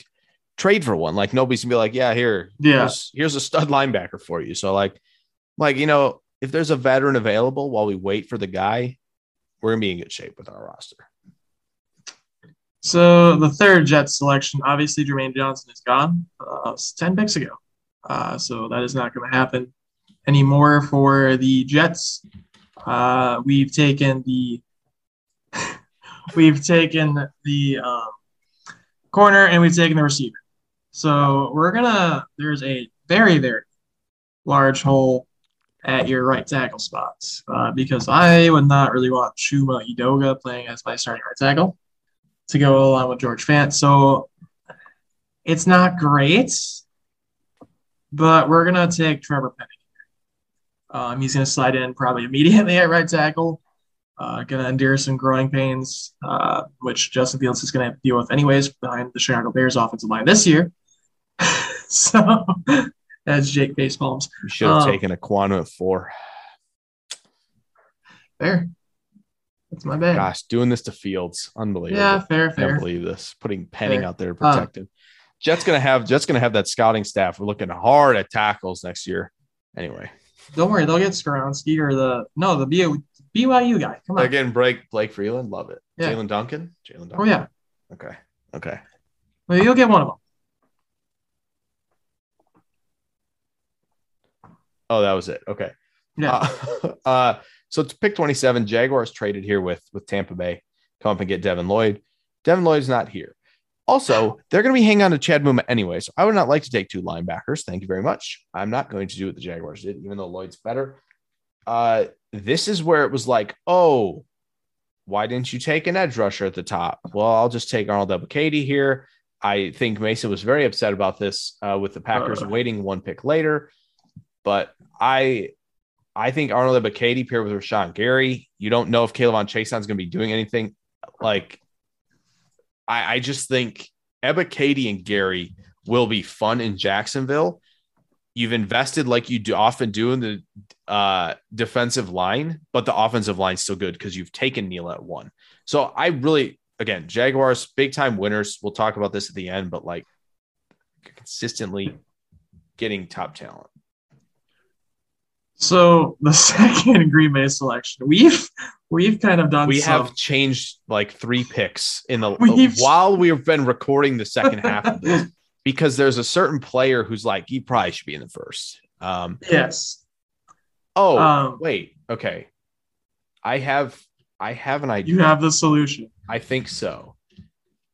trade for one like nobody's gonna be like yeah here Yeah. here's, here's a stud linebacker for you so like like you know if there's a veteran available while we wait for the guy we're gonna be in good shape with our roster So the third Jets selection, obviously Jermaine Johnson is gone. Uh, ten picks ago, uh, so that is not going to happen anymore for the Jets. Uh, we've taken the we've taken the um, corner and we've taken the receiver. So we're gonna. There's a very very large hole at your right tackle spots uh, because I would not really want Chuma Edoga playing as my starting right tackle to go along with George Fant. So it's not great, but we're gonna take Trevor Penning. Um, he's gonna slide in probably immediately at right tackle. Uh, gonna endure some growing pains, uh, which Justin Fields is gonna have to deal with anyways behind the Chicago Bears offensive line this year. so that's Jake Baseballs. you should have Um, taken Ekwonu at four Fair. That's my bad. gosh doing this to fields unbelievable yeah, fair, I can't believe this. Putting Penning Fair. out there Uh. Jets gonna have Jets gonna have that scouting staff. We're looking hard at tackles next year. Anyway, Don't worry, they'll get Skoronski or the no the BYU, BYU guy. Come on. again, break Blake Freeland, love it. Yeah. Jaelyn Duncan, Jaelyn Duncan. Oh yeah, Okay, okay. well, you'll get one of them. Oh, that was it. Okay. Yeah. Uh, uh, so to pick 27, Jaguars traded here with with Tampa Bay. Come up and get Devin Lloyd. Devin Lloyd's not here. Also, they're going to be hanging on to Chad Muma anyway. So I would not like to take two linebackers. Thank you very much. I'm not going to do what the Jaguars did, even though Lloyd's better. Uh, this is where it was like, oh, why didn't you take an edge rusher at the top? Well, I'll just take Arnold Katie here. I think Mason was very upset about this uh, with the Packers Uh. waiting one pick later. But I I think Arnold Ebiketie paired with Rashan Gary. You don't know if K'Lavon Chaisson's going to be doing anything. Like, I, I just think Ebakady and Gary will be fun in Jacksonville. You've invested like you do often do in the uh, defensive line, but the offensive line's still good because you've taken Neal at one. So I really, again, Jaguars big time winners. We'll talk about this at the end, but like consistently getting top talent. So the second Green Bay selection, we've we've kind of done. we some, have changed like three picks in the We've- while we've been recording the second half of this because there's a certain player who's like he probably should be in the first. Um, yes. oh Um, wait, okay, I have I have an idea. You have the solution. I think so.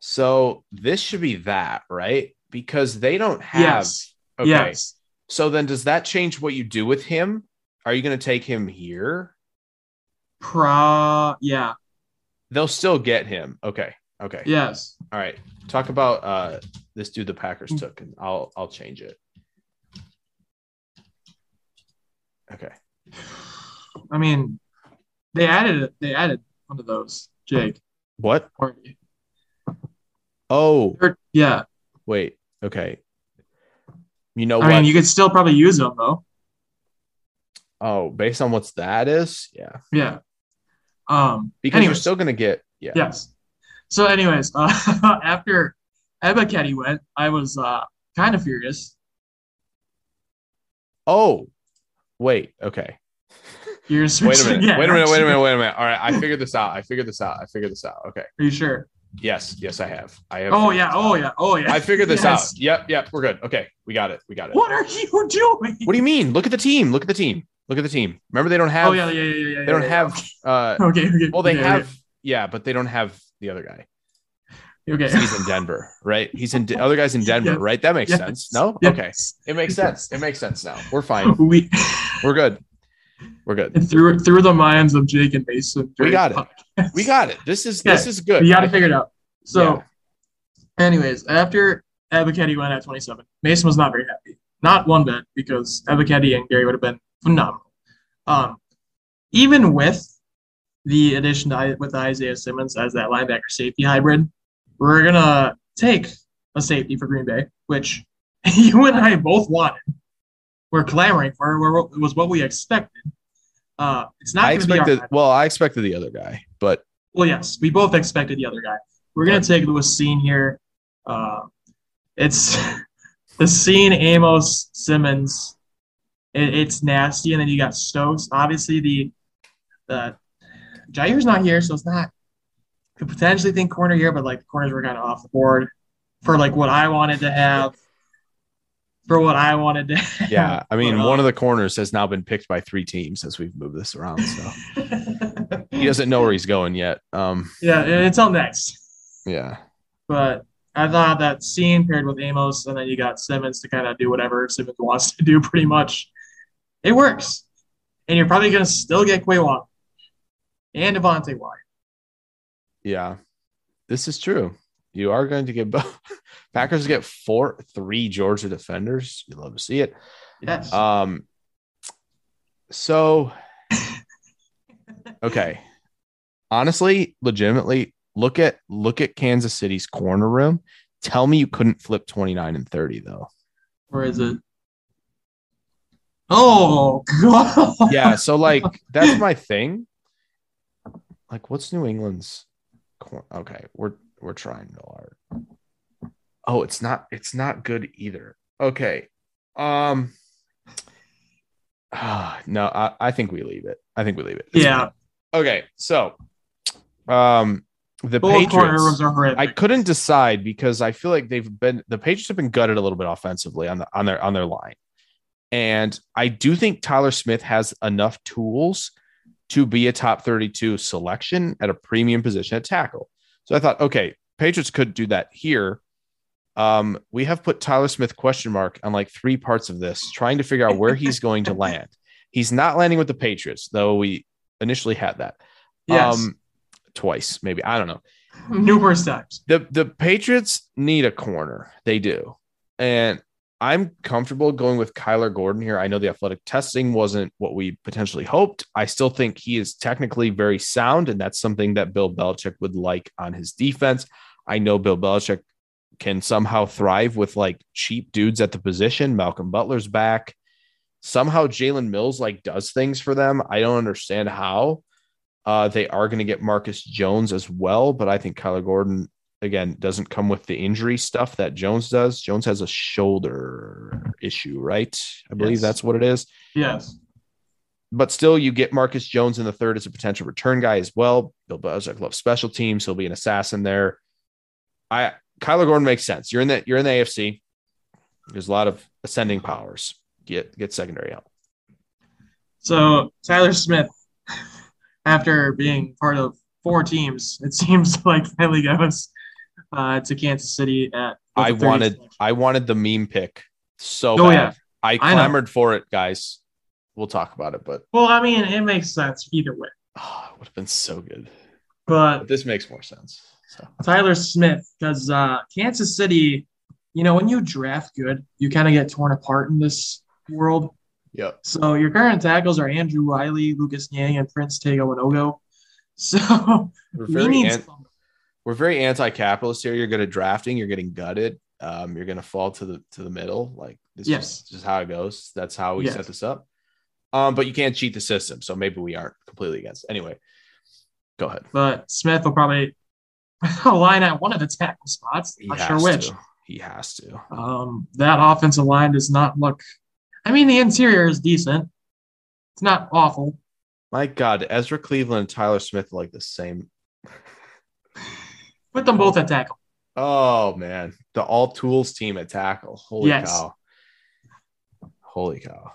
So this should be that right because they don't have. Yes. Okay, Yes. so then does that change what you do with him? Are you going to take him here? Pro. Yeah. They'll still get him. Okay. Okay. Yes. All right. Talk about uh this dude the Packers took, and I'll I'll change it. Okay. I mean, they added it. They added one of those, Jake. What? Oh, or- yeah. wait. Okay. You know I what? mean, you could still probably use them though. Oh, based on what's that is, yeah. Yeah. Um. Because you're still gonna get yeah. Yes. So, anyways, uh, after Ebiketie went, I was uh, kind of furious. Oh, wait. Okay. You're Wait a minute. again, Wait a minute. Wait a minute. Wait a minute. All right. I figured this out. I figured this out. I figured this out. Okay. Are you sure? Yes. Yes, I have. I have. Oh yeah. Oh yeah. Oh yeah. I figured this Yes. out. Yep. Yep. We're good. Okay. We got it. We got it. What are you doing? What do you mean? Look at the team. Look at the team. Look at the team. Remember, they don't have. oh yeah. Yeah. Yeah. Yeah. yeah They don't yeah, have. Uh, Okay. Okay. well, they have. Yeah, but they don't have the other guy. Okay. He's in Denver, right? He's in. other guys in Denver, Yes. right? That makes Yes. sense. No. Yes. Okay. It makes sense. It makes sense now. We're fine. We We're good. We're good. through through the minds of Jake and Mason. We got it. podcast. We got it. This is Yeah, this is good. We got to figure it out. So, Yeah. anyways, after Ebiketie went at 27, Mason was not very happy. Not one bit because Ebiketie and Gary would have been phenomenal. Um, even with the addition to with Isaiah Simmons as that linebacker safety hybrid, we're gonna take a safety for Green Bay, which you and I both wanted. We're clamoring for. We're, it was what we expected. Uh, it's not I going be our expected. Well, I expected the other guy, but well, yes, we both expected the other guy. We're gonna take Lewis Cine here. Uh, it's the Scene Amos Simmons. It, it's nasty, and then you got Stokes. Obviously, the the Jaire's not here, so it's not. Could potentially think corner here, but like the corners were kind of off the board for like what I wanted to have. For what I wanted to. Have. yeah, I mean, But, one of the corners has now been picked by three teams as we've moved this around. So he doesn't know where he's going yet. Um, yeah, until next. yeah, But I thought that Cine paired with Amos, and then you got Simmons to kind of do whatever Simmons wants to do, pretty much. It works. And you're probably going to still get Quay Walker and Devonte Wyatt. yeah, this is true. You are going to get both. Packers get four, three Georgia defenders. You love to see it. Yes. Um, so okay, honestly, legitimately, look at look at Kansas City's corner room. Tell me you couldn't flip twenty nine and thirty though. or is it? Oh, God. Yeah, so like that's my thing. Like, what's New England's? Cor- okay, we're we're trying hard. Oh, it's not it's not good either. Okay, um, ah, no, I, I think we leave it. I think we leave it. It's Yeah. fine. Okay, so, um, the Both Patriots. I couldn't decide because I feel like they've been the Patriots have been gutted a little bit offensively on the on their on their line. And I do think Tyler Smith has enough tools to be a top 32 selection at a premium position at tackle. So I thought, okay, Patriots could do that here. Um, we have put Tyler Smith question mark on like three parts of this, trying to figure out where he's going to land. He's not landing with the Patriots, though we initially had that. Yes. Um, twice, maybe. I don't know Numerous times. the the Patriots need a corner. They do. And I'm comfortable going with Kyler Gordon here. I know the athletic testing wasn't what we potentially hoped. I still think he is technically very sound, and that's something that Bill Belichick would like on his defense. I know Bill Belichick can somehow thrive with like cheap dudes at the position. Malcolm Butler's back. Somehow Jalen Mills like does things for them. I don't understand how. Uh, they are going to get Marcus Jones as well, but I think Kyler Gordon again doesn't come with the injury stuff that Jones does. Jones has a shoulder issue, right? I believe Yes. that's what it is. Yes. But still, you get Marcus Jones in the third as a potential return guy as well. Bill Belichick loves special teams. He'll be an assassin there. I Kyler Gordon makes sense. You're in the you're in the AFC. There's a lot of ascending powers. Get get secondary help. So Tyler Smith, after being part of four teams, it seems like finally goes uh, to Kansas City at. I wanted. I wanted the meme pick so Oh, bad. yeah. I I clamored for it, guys. We'll talk about it, but Well, I mean, it makes sense either way. oh, it would have been so good. But But this makes more sense. So Tyler Smith, because uh, Kansas City, you know, when you draft good, you kind of get torn apart in this world. Yep. So your current tackles are Andrew Wylie, Lucas Niang, and Prince Tega Wanogho. So we're we very need an- we're very anti-capitalist here. You're good at drafting. You're getting gutted. Um, you're gonna fall to the to the middle. Like this Yes. is just how it goes. That's how we Yes. set this up. Um, but you can't cheat the system, so maybe we aren't completely against. It. Anyway, go ahead. but Smith will probably line at one of the tackle spots. He Not sure which. to. He has to. Um, that offensive line does not look. I mean, the interior is decent. It's not awful. My God, Ezra Cleveland and Tyler Smith are like the same. Put them both at tackle. Oh man, the all tools team at tackle. Holy Yes. cow! Holy cow!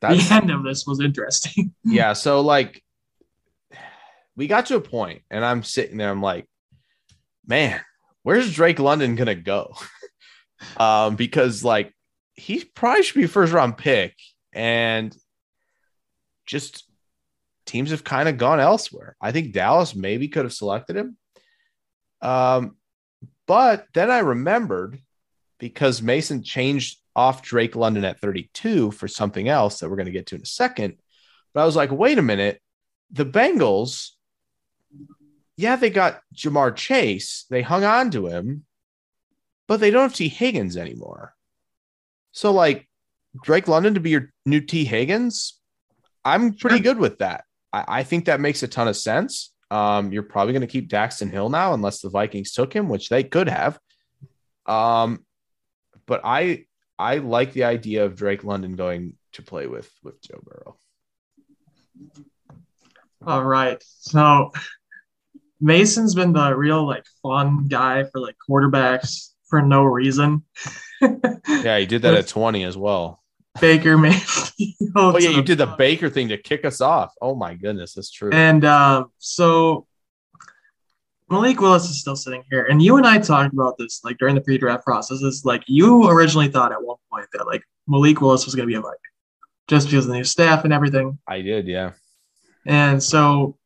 the end of this was interesting. yeah. So like, we got to a point, and I'm sitting there. I'm like, man, where's Drake London gonna go? um, because like he probably should be first round pick, and just teams have kind of gone elsewhere. I think Dallas maybe could have selected him. Um, but then I remembered because Mason changed off Drake London at 32 for something else that we're going to get to in a second. But I was like, wait a minute. The Bengals, yeah, they got Ja'Marr Chase. They hung on to him, but they don't have Tee Higgins anymore. So, like, Drake London to be your new Tee Higgins, I'm pretty good with that. I, I think that makes a ton of sense. Um, you're probably going to keep Daxton Hill now, unless the Vikings took him, which they could have. Um, but I I like the idea of Drake London going to play with with Joe Burrow. All right. So Mason's been the real like fun guy for like quarterbacks for no reason. Yeah, he did that at 20 as well. Baker Mayfield. Oh yeah, you did the Baker thing to kick us off. Oh my goodness, that's true. And um, so Malik Willis is still sitting here, and you and I talked about this like during the pre-draft process. Is like you originally thought at one point that like Malik Willis was going to be a Viking, just because of the new staff and everything. I did, yeah. And so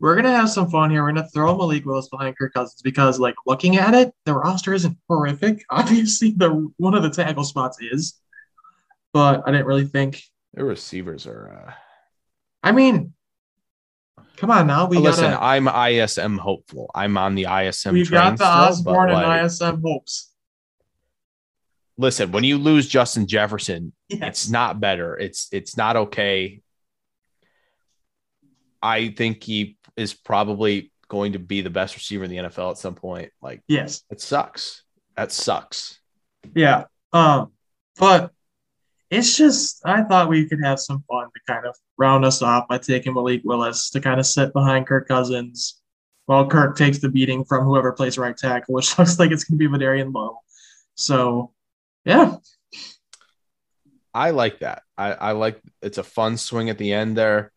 we're gonna have some fun here. We're gonna throw Malik Willis behind Kirk Cousins because, like, looking at it, the roster isn't horrific. Obviously, the one of the tackle spots is, but I didn't really think. The receivers are. Uh... I mean, come on now. We Listen, gotta, I'm ISM hopeful. I'm on the ISM. we've got the still, Osborn but, like, and ISM hopes. listen, when you lose Justin Jefferson, Yes. it's not better. It's it's not okay. I think he is probably going to be the best receiver in the NFL at some point. Like Yes. it sucks. That sucks. Yeah. Um, but it's just I thought we could have some fun to kind of round us off by taking Malik Willis to kind of sit behind Kirk Cousins while Kirk takes the beating from whoever plays right tackle, which looks like it's gonna be Vederian Lowe. So yeah. I like that. I, I like it's a fun swing at the end there.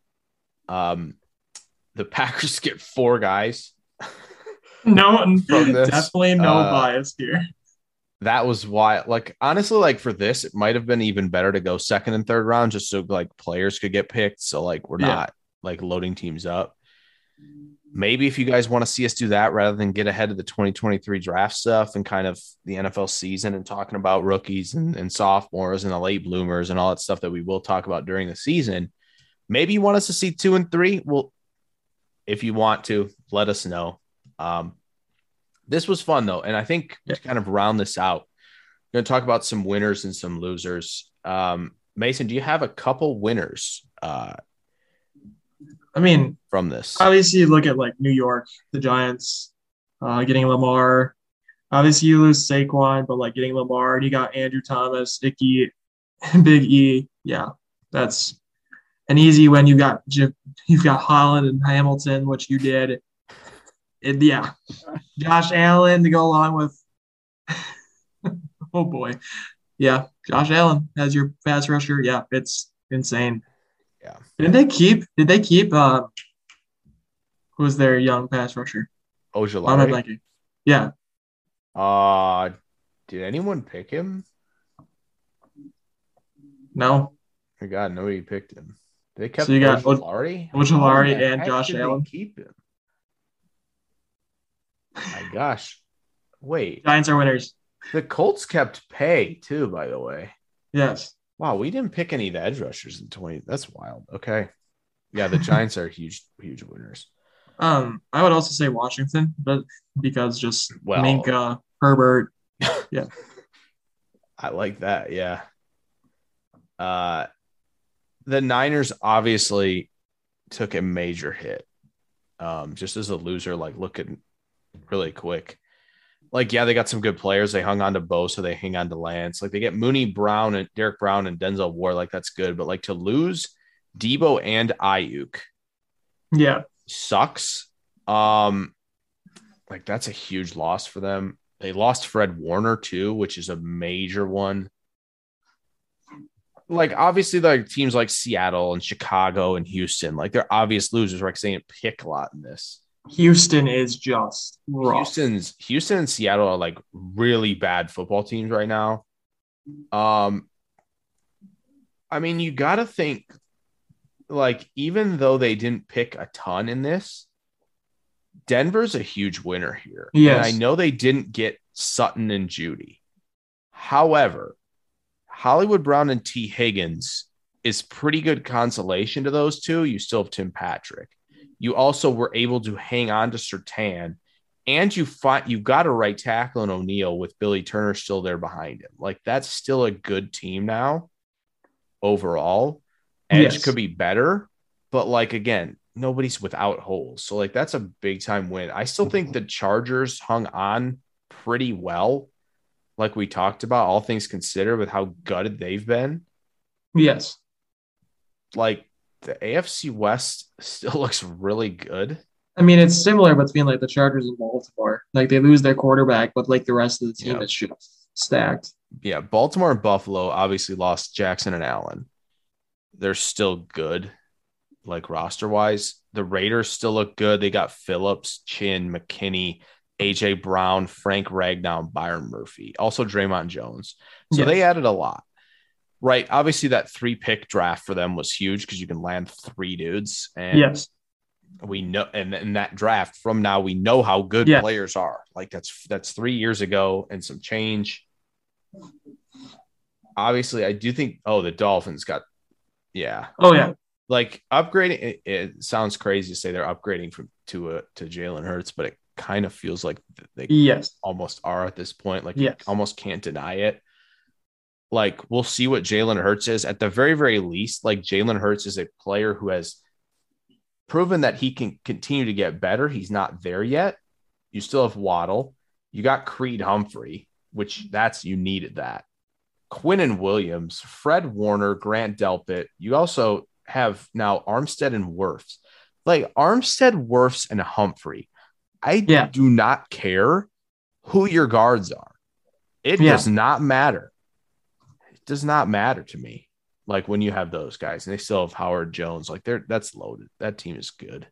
Um the Packers get four guys. No definitely no uh, bias here. That was why like honestly, like for this, it might have been even better to go second and third round just so like players could get picked. So like we're Yeah. not like loading teams up. Maybe if you guys want to see us do that rather than get ahead of the 2023 draft stuff and kind of the NFL season and talking about rookies and, and sophomores and the late bloomers and all that stuff that we will talk about during the season. Maybe you want us to see two and three. Well, if you want to, let us know. Um, this was fun though, and I think to kind of round this out, we're going to talk about some winners and some losers. Um, Mason, do you have a couple winners uh, I mean, from this? obviously you look at like New York, the Giants, uh, getting Lamar. Obviously you lose Saquon, but like getting Lamar, and you got Andrew Thomas, Icky, Big E. Yeah, that's an easy win. You got you've got Holland and Hamilton, which you did. And yeah, Josh Allen to go along with. oh boy, yeah, Josh Allen as your pass rusher. Yeah, it's insane. Yeah. Did they keep? Did they keep? Uh, who was their young pass rusher? Why am I blanking? Yeah, Uh, did anyone pick him? no, Oh God, nobody picked him. They kept So you got Oj- Ojulari, Ojulari and Josh Allen. Keep him. My gosh, wait. Giants are winners. The Colts kept pay too. By the way, Yes. wow, we didn't pick any of the edge rushers in twenty. That's wild. Okay, yeah, the Giants are huge, huge winners. Um, I would also say Washington, but because just Well- Minkah, Herbert. Yeah. I like that. Yeah. Uh, the Niners obviously took a major hit. Um, just as a loser, like looking really quick. Like, yeah, they got some good players. They hung on to Bo, so they hang on to Lance. Like they get Mooney Brown and Derek Brown and Denzel Ward. Like that's good, but like to lose Deebo and Aiyuk Yeah. sucks. Um, like that's a huge loss for them. They lost Fred Warner too, which is a major one. Like obviously, like teams like Seattle and Chicago and Houston, like they're obvious losers. They didn't pick a lot in this. Houston is just rough. Houston's Houston and Seattle are like really bad football teams right now. Um, I mean, you got to think like even though they didn't pick a ton in this, Denver's a huge winner here. Yes. And I know they didn't get Sutton and Jeudy. However, Hollywood Brown and Tee Higgins is pretty good consolation to those two. You still have Tim Patrick. You also were able to hang on to Surtain, and you find you got a right tackle in O'Neal with Billy Turner still there behind him. Like that's still a good team now overall. Edge Yes. could be better, but like again, nobody's without holes. So like that's a big time win. I still think mm-hmm. the Chargers hung on pretty well, like we talked about, all things considered, with how gutted they've been. Yes. Like the AFC West still looks really good. I mean, it's similar between like the Chargers and Baltimore. Like they lose their quarterback, but like the rest of the team Yeah. is just stacked. Yeah, Baltimore and Buffalo obviously lost Jackson and Allen. They're still good, like roster wise. The Raiders still look good. They got Phillips, Chinn, McKinney, AJ Brown, Frank Ragnow, and Byron Murphy. Also Draymond Jones. So they added a lot. Right. Obviously, that three pick draft for them was huge because you can land three dudes. And Yes. we know and in that draft from now we know how good Yeah. players are like that's that's three years ago and some change obviously i do think oh the dolphins got yeah Oh yeah. like upgrading it, it sounds crazy to say they're upgrading from to a to jalen hurts but it kind of feels like they Yes. almost are at this point like Yes. you almost can't deny it like we'll see what jalen hurts is. At the very very least like jalen hurts is a player who has proven that he can continue to get better. He's not there yet. You still have waddle. You got creed humphrey which that's you needed that. Quinn and williams fred warner grant delpit. You also have now armstead and Wirfs. like armstead Wirfs and humphrey i Yeah. do not care who your guards are. It Yeah. does not matter does not matter to me like when you have those guys and they still have howard jones like they're that's loaded. That team is good.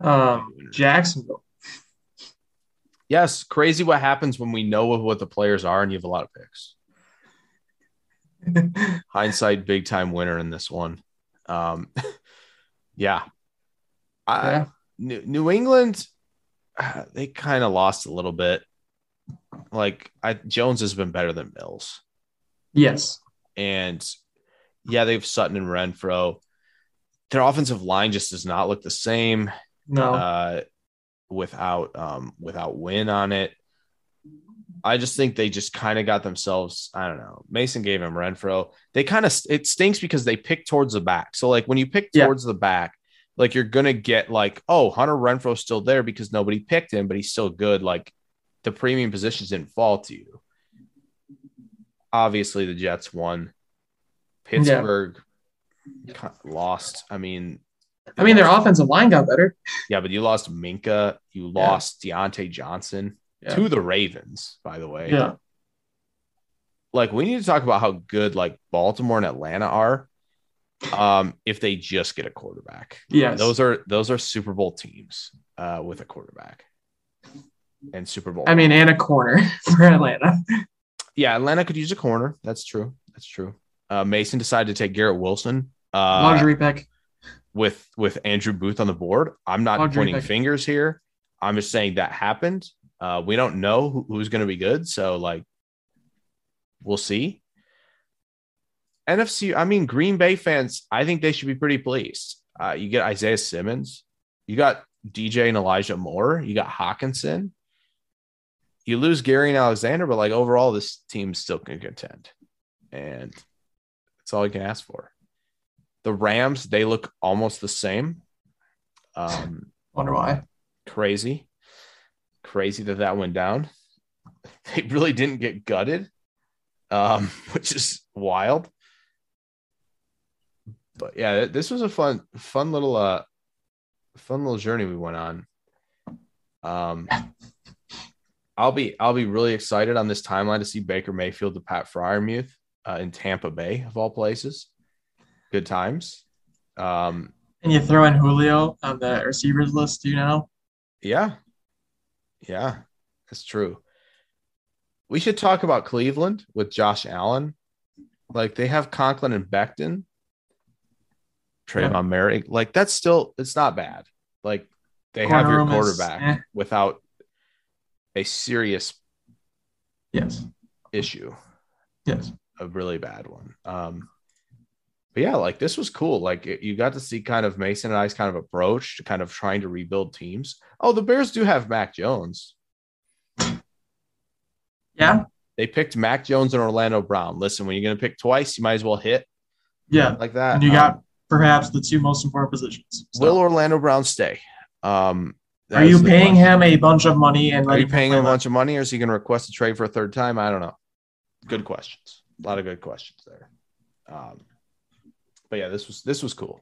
Um, Jacksonville. yes crazy what happens when we know what the players are and you have a lot of picks. Hindsight big time winner in this one. Um yeah. I, Yeah. New, New England uh, they kind of lost a little bit. Like I Jones has been better than Mills Yes. and yeah they have Sutton and Renfrow their offensive line just does not look the same No. uh, without um, without Wynn on it. I just think they just kind of got themselves. I don't know. Mason gave him Renfrow. They kind of it stinks because they pick towards the back. So like when you pick Yeah. towards the back, like you're gonna get like, oh, Hunter Renfrow's still there because nobody picked him, but he's still good. Like the premium positions didn't fall to you. Obviously, the Jets won. Pittsburgh co- lost. I mean, I mean, their offensive line got better. yeah, but you lost Minkah. You lost Diontae Johnson Yeah. to the Ravens, by the way. Yeah. Like we need to talk about how good like Baltimore and Atlanta are. Um, if they just get a quarterback. yeah Those are those are Super Bowl teams uh with a quarterback. And Super Bowl. I mean, and a corner for Atlanta. Yeah, Atlanta could use a corner. That's true. That's true. Uh, Mason decided to take Garrett Wilson uh, Luxury pick. with with Andrew Booth on the board. I'm not Luxury pointing pick. fingers here. I'm just saying that happened. Uh, we don't know who, who's going to be good, so like we'll see. NFC, I mean Green Bay fans, I think they should be pretty pleased. Uh, you get Isaiah Simmons, you got DJ and Elijah Moore, you got Hockenson. You lose Gary and Alexander, but like overall, this team still can contend, and that's all you can ask for. The Rams, they look almost the same. Um, Wonder why. crazy, crazy that that went down. They really didn't get gutted, um, which is wild. but yeah, this was a fun, fun little, uh, fun little journey we went on. Um, I'll be, I'll be really excited on this timeline to see Baker Mayfield to Pat Freiermuth uh, in Tampa Bay of all places. Good times. Um, and you throw in Julio on the receivers list, you know? Yeah. Yeah, that's true. We should talk about Cleveland with Josh Allen. Like they have Conklin and Becton, Trayvon yeah. Merrick. Like that's still it's not bad. Like they Corner have your quarterback is, eh. without a serious yes issue. Yes, a really bad one. Um, but yeah, like this was cool. Like you got to see kind of Mason and I's kind of approach to kind of trying to rebuild teams. Oh, the Bears do have Mac Jones. Yeah. They picked Mac Jones and Orlando Brown. Listen, when you're going to pick twice, you might as well hit. Yeah. Like that. And you got um, perhaps the two most important positions. So. Will Orlando Brown stay? Um, Are you paying him a bunch of money? And Are you paying him a bunch of money or is he going to request a trade for a third time? I don't know. Good questions. A lot of good questions there. Um, but yeah, this was this was cool.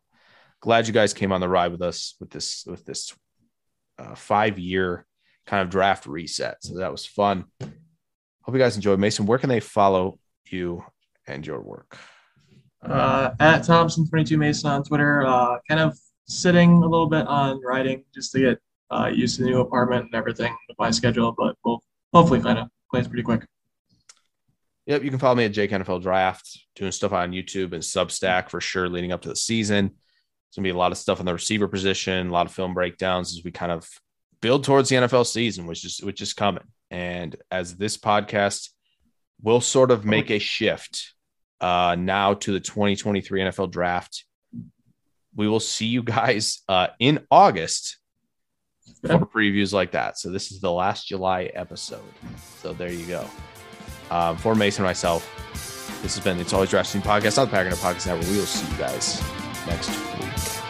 Glad you guys came on the ride with us with this with this uh, five year kind of draft reset. So that was fun. Hope you guys enjoyed. Mason, where can they follow you and your work? Uh, at Thompson twenty two Mason on Twitter. Uh, kind of sitting a little bit on writing just to get uh, used to the new apartment and everything my schedule, but we'll hopefully find a place pretty quick. Yep, you can follow me at Jake NFL Draft, doing stuff on YouTube and Substack for sure leading up to the season. It's gonna be a lot of stuff on the receiver position, a lot of film breakdowns as we kind of build towards the NFL season, which is which is coming. And as this podcast will sort of make a shift uh, now to the 2023 NFL Draft, we will see you guys uh, in August for previews like that. So this is the last July episode. So there you go. Um, for Mason and myself, this has been It's Always Drafting Podcast on the Packer Podcast Network. We will see you guys next week.